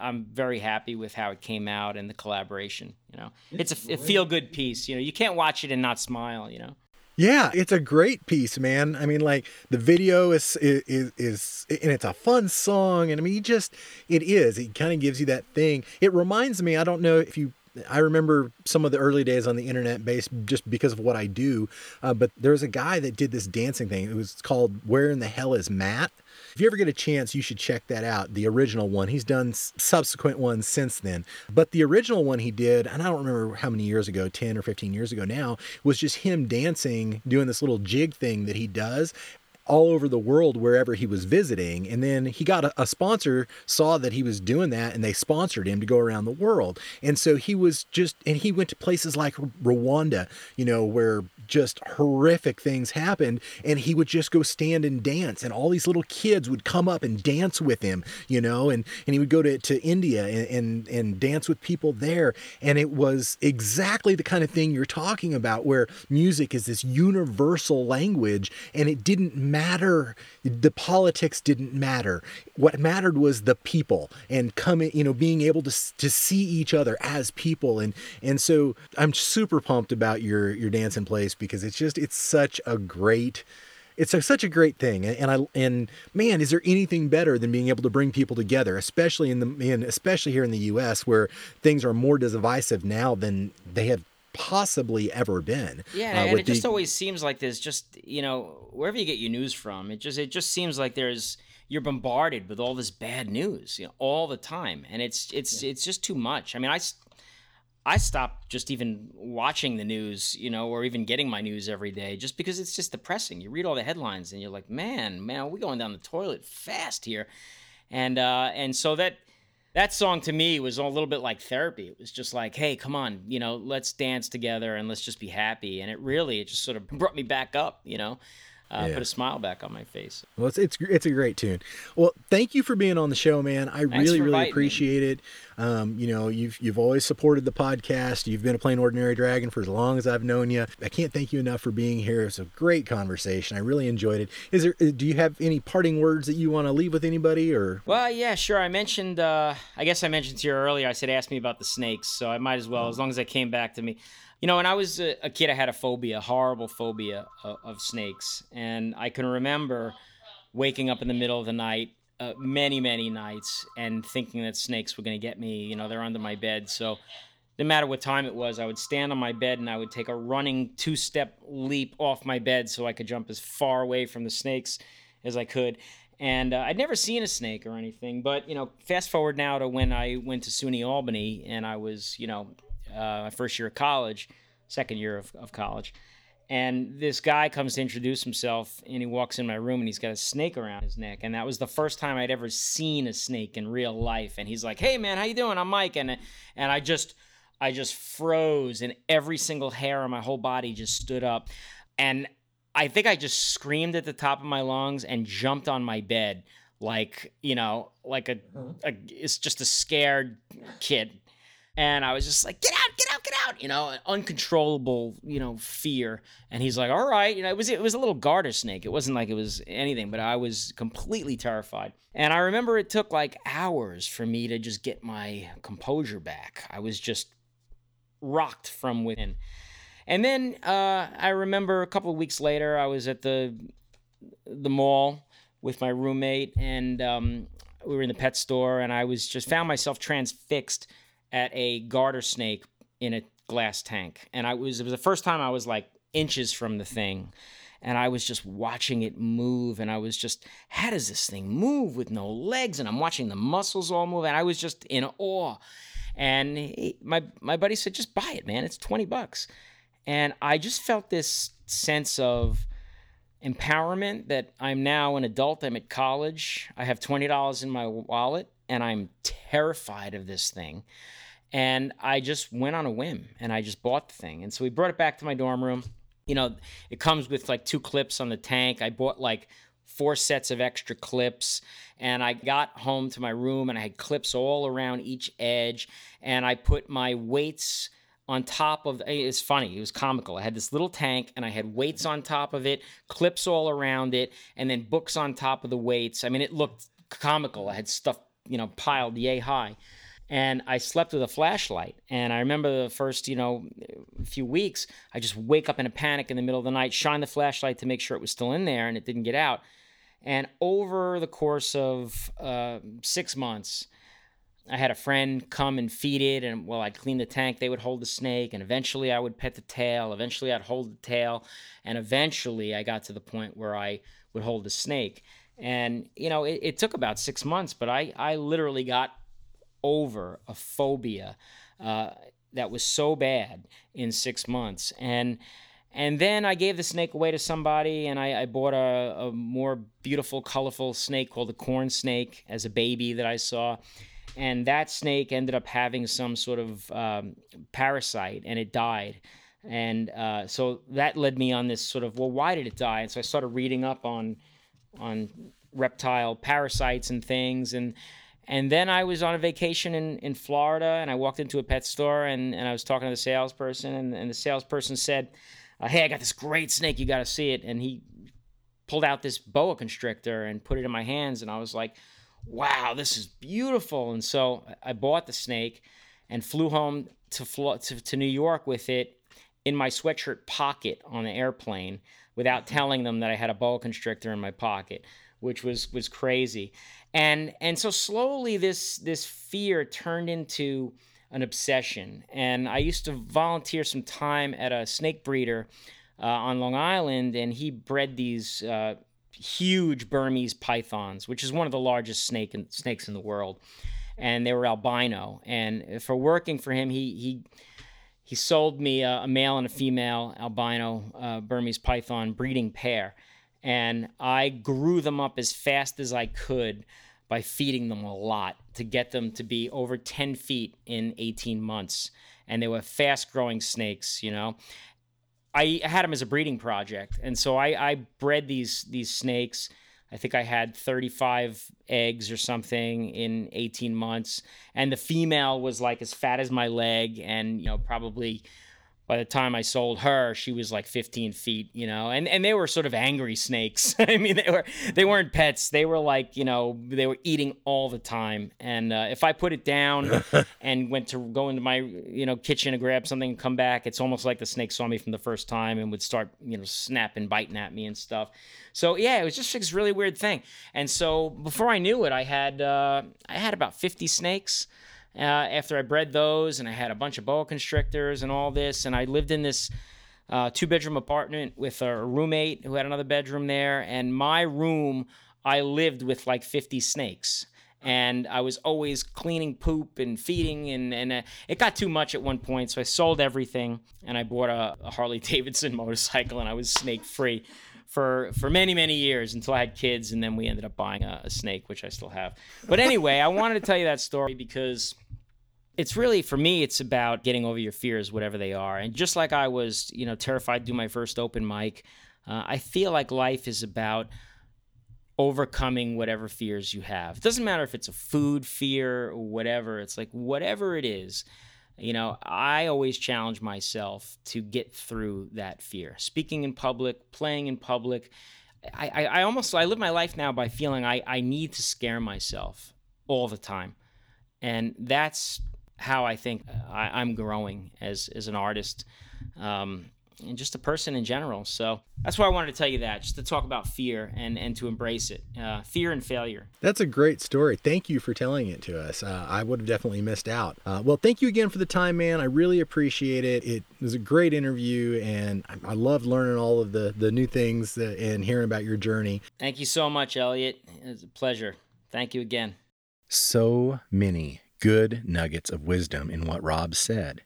I'm very happy with how it came out and the collaboration. You know, it's, a, a feel good piece. You know, you can't watch it and not smile. You know. Yeah, it's a great piece, man. I mean, like the video is is is, and it's a fun song, and I mean, he just it is. It kind of gives you that thing. It reminds me. I don't know if you I remember some of the early days on the internet based just because of what I do. Uh, but there was a guy that did this dancing thing. It was called Where in the Hell is Matt? If you ever get a chance, you should check that out. The original one. He's done subsequent ones since then. But the original one he did, and I don't remember how many years ago, 10 or 15 years ago now, was just him dancing, doing this little jig thing that he does all over the world wherever he was visiting. And then he got a, a, sponsor, saw that he was doing that, and they sponsored him to go around the world. And so he was just, and he went to places like Rwanda, you know, where just horrific things happened and he would just go stand and dance and all these little kids would come up and dance with him you know and and he would go to, to india and, and and dance with people there and it was exactly the kind of thing you're talking about where music is this universal language and it didn't matter the politics didn't matter. What mattered was the people and coming you know being able to to see each other as people. And and so i'm super pumped about your your dance in place because it's just it's such a great it's a, such a great thing. And, I and man is there anything better than being able to bring people together especially in the in especially here in the US where things are more divisive now than they have possibly ever been yeah uh, and it just always seems like there's just you know wherever you get your news from it just it just seems like there's you're bombarded with all this bad news you know, all the time and it's it's yeah. it's just too much i mean i I stopped just even watching the news, you know, or even getting my news every day just because it's just depressing. You read all the headlines and you're like, man, man, we're going down the toilet fast here. And uh, and so that that song to me was a little bit like therapy. It was just like, hey, come on, you know, let's dance together and let's just be happy. And it really, it just sort of brought me back up, you know uh, yeah. put a smile back on my face. Well, it's, it's it's a great tune. Well, thank you for being on the show, man. I Thanks really really appreciate me. it. Um, you know, you've you've always supported the podcast. You've been a plain ordinary dragon for as long as I've known you. I can't thank you enough for being here. It's a great conversation. I really enjoyed it. Is there? Do you have any parting words that you want to leave with anybody, or? Well, yeah, sure. I mentioned. Uh, I guess I mentioned to you earlier. I said, ask me about the snakes, so I might as well, as long as I came back to me. You know, when I was a, a kid, I had a phobia, horrible phobia of, of, snakes. And I can remember waking up in the middle of the night, uh, many, many nights, and thinking that snakes were going to get me. You know, they're under my bed. So no matter what time it was, I would stand on my bed and I would take a running two step leap off my bed so I could jump as far away from the snakes as I could. And uh, I'd never seen a snake or anything, but you know, fast forward now to when I went to SUNY Albany and I was, you know, uh, my first year of college, second year of, of college. And this guy comes to introduce himself, and he walks in my room, and he's got a snake around his neck. And that was the first time I'd ever seen a snake in real life. And he's like, "Hey, man, how you doing? I'm Mike." And and I just I just froze, and every single hair on my whole body just stood up. And I think I just screamed at the top of my lungs and jumped on my bed like you know, like a, a it's just a scared kid and I was just like, get out, get out, get out, you know, uncontrollable, you know, fear. And he's like, all right, you know, it was it was a little garter snake. It wasn't like it was anything, but I was completely terrified. And I remember it took like hours for me to just get my composure back. I was just rocked from within. And then uh, I remember a couple of weeks later, I was at the the mall with my roommate, and um, we were in the pet store, and I was just found myself transfixed at a garter snake in a glass tank. And I was it was the first time I was like inches from the thing. And I was just watching it move, and I was just, how does this thing move with no legs? And I'm watching the muscles all move, and I was just in awe. And he, my my buddy said, just buy it, man. It's twenty bucks. And I just felt this sense of empowerment that I'm now an adult. I'm at college. I have twenty dollars in my wallet, and I'm terrified of this thing. And I just went on a whim and I just bought the thing. And so we brought it back to my dorm room. You know, it comes with like two clips on the tank. I bought like four sets of extra clips and I got home to my room and I had clips all around each edge and I put my weights on top of it, it's funny it was comical i had this little tank and i had weights on top of it clips all around it and then books on top of the weights i mean it looked comical i had stuff you know, piled yay high. And I slept with a flashlight. And I remember the first, you know, few weeks, I just wake up in a panic in the middle of the night, shine the flashlight to make sure it was still in there and it didn't get out. And over the course of uh, six months, I had a friend come and feed it, and while I'd clean the tank, they would hold the snake, and eventually I would pet the tail. Eventually, I'd hold the tail, and eventually, I got to the point where I would hold the snake. And you know, it, it took about six months, but I I literally got over a phobia uh, that was so bad in six months, and and then I gave the snake away to somebody, and I, I bought a, a more beautiful, colorful snake called the corn snake as a baby that I saw. And that snake ended up having some sort of um, parasite and it died. And uh, so that led me on this sort of well why did it die? And so i started reading up on on reptile parasites and things. And and then i was on a vacation in, in florida and i walked into a pet store and, and i was talking to the salesperson and, and the salesperson said uh, hey i got this great snake. You got to see it. And he pulled out this boa constrictor and put it in my hands and i was like wow, this is beautiful. And so I bought the snake and flew home to, to, to New York with it in my sweatshirt pocket on the airplane without telling them that I had a boa constrictor in my pocket, which was was crazy. And and so slowly this this fear turned into an obsession. And I used to volunteer some time at a snake breeder uh, on Long Island, and he bred these uh, huge Burmese pythons, which is one of the largest snake in, snakes in the world, and they were albino. And for working for him, he he he sold me a, a male and a female albino uh, Burmese python breeding pair, and I grew them up as fast as I could by feeding them a lot to get them to be over 10 feet in 18 months. And they were fast growing snakes, you know. I had them as a breeding project, and so I, I bred these these snakes. I think I had 35 eggs or something in 18 months, and the female was like as fat as my leg, and you know probably by the time I sold her, she was like 15 feet, you know, and, and they were sort of angry snakes. I mean, they were, they weren't pets. They were like, you know, they were eating all the time. And uh, if I put it down and went to go into my, you know, kitchen to grab something and come back, it's almost like the snake saw me from the first time and would start, you know, snapping, biting at me and stuff. So yeah, it was just this really weird thing. And so before I knew it, I had, uh, I had about 50 snakes uh, after I bred those, and I had a bunch of boa constrictors and all this, and I lived in this uh, two bedroom apartment with a roommate who had another bedroom there, and my room I lived with like 50 snakes. And I was always cleaning poop and feeding, and, and uh, it got too much at one point. So I sold everything and I bought a, a Harley Davidson motorcycle, and I was snake free for for many many years until I had kids, and then we ended up buying a, a snake, which I still have. But anyway, I wanted to tell you that story because it's really for me it's about getting over your fears whatever they are. And just like i was you know terrified to do my first open mic uh, i feel like life is about overcoming whatever fears you have. It doesn't matter if it's a food fear or whatever. It's like whatever it is you know, I always challenge myself to get through that fear. Speaking in public, playing in public. I, I, I almost I live my life now by feeling I, I need to scare myself all the time. And that's how I think I, am growing as, as an artist. Um, and just a person in general. So that's why I wanted to tell you that, just to talk about fear and, and to embrace it. Uh, fear and failure. That's a great story. Thank you for telling it to us. Uh, I would have definitely missed out. Uh, well, thank you again for the time, man. I really appreciate it. It was a great interview, and I, I loved learning all of the, the new things and hearing about your journey. Thank you so much, Elliot. It's a pleasure. Thank you again. So many good nuggets of wisdom in what Rob said.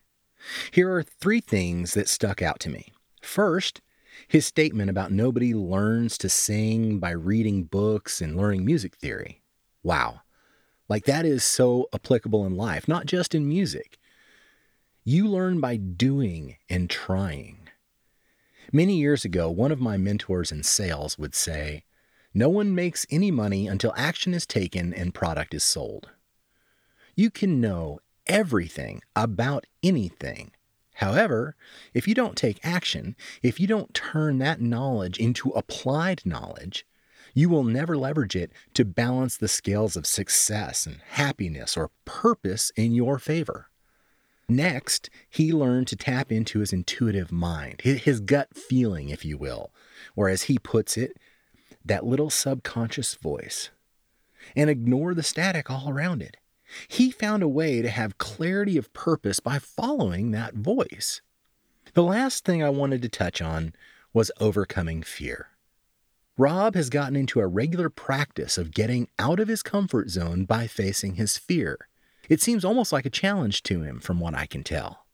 Here are three things that stuck out to me. First, his statement about nobody learns to sing by reading books and learning music theory. Wow. Like that is so applicable in life, not just in music. You learn by doing and trying. Many years ago, one of my mentors in sales would say, No one makes any money until action is taken and product is sold. You can know everything about anything. However, if you don't take action, if you don't turn that knowledge into applied knowledge, You will never leverage it to balance the scales of success and happiness or purpose in your favor. Next, he learned to tap into his intuitive mind, his gut feeling, if you will, or as he puts it, that little subconscious voice, and ignore the static all around it. He found a way to have clarity of purpose by following that voice. The last thing I wanted to touch on was overcoming fear. Rob has gotten into a regular practice of getting out of his comfort zone by facing his fear. It seems almost like a challenge to him, from what I can tell.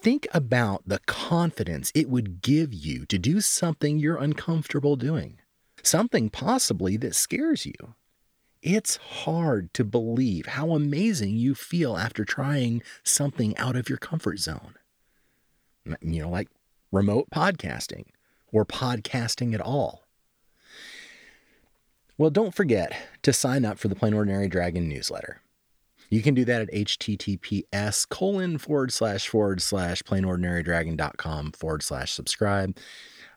Think about the confidence it would give you to do something you're uncomfortable doing, something possibly that scares you. It's hard to believe how amazing you feel after trying something out of your comfort zone. You know, like remote podcasting or podcasting at all. Well, don't forget to sign up for the Plain Ordinary Dragon newsletter. You can do that at https colon forward slash forward slash plainordinarydragon.com forward slash subscribe.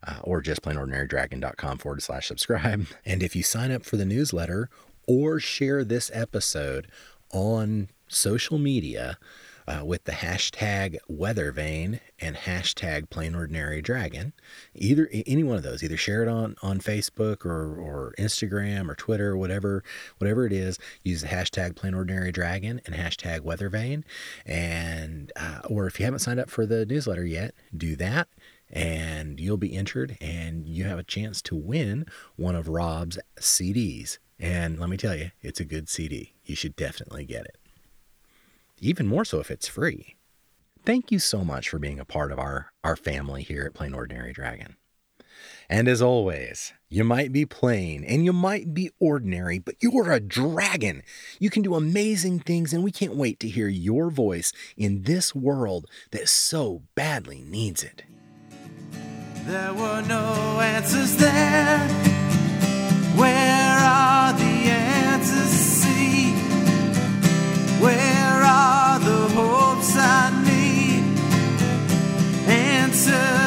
Uh, or just plainordinarydragon.com forward slash subscribe. And if you sign up for the newsletter or share this episode on social media uh, with the hashtag weathervane and hashtag plain ordinary dragon. Either any one of those either share it on on facebook or or instagram or twitter or whatever whatever it is use the hashtag plain ordinary dragon and hashtag weathervane. And uh, or if you haven't signed up for the newsletter yet do that and you'll be entered and you have a chance to win one of rob's cds and let me tell you, it's a good CD. You should definitely get it. Even more so if it's free. Thank you so much for being a part of our, our family here at Plain Ordinary Dragon. And as always, you might be plain and you might be ordinary, but you're a dragon. You can do amazing things, and we can't wait to hear your voice in this world that so badly needs it. There were no answers there. Where are the answers see? Where are the hopes I need? Answer.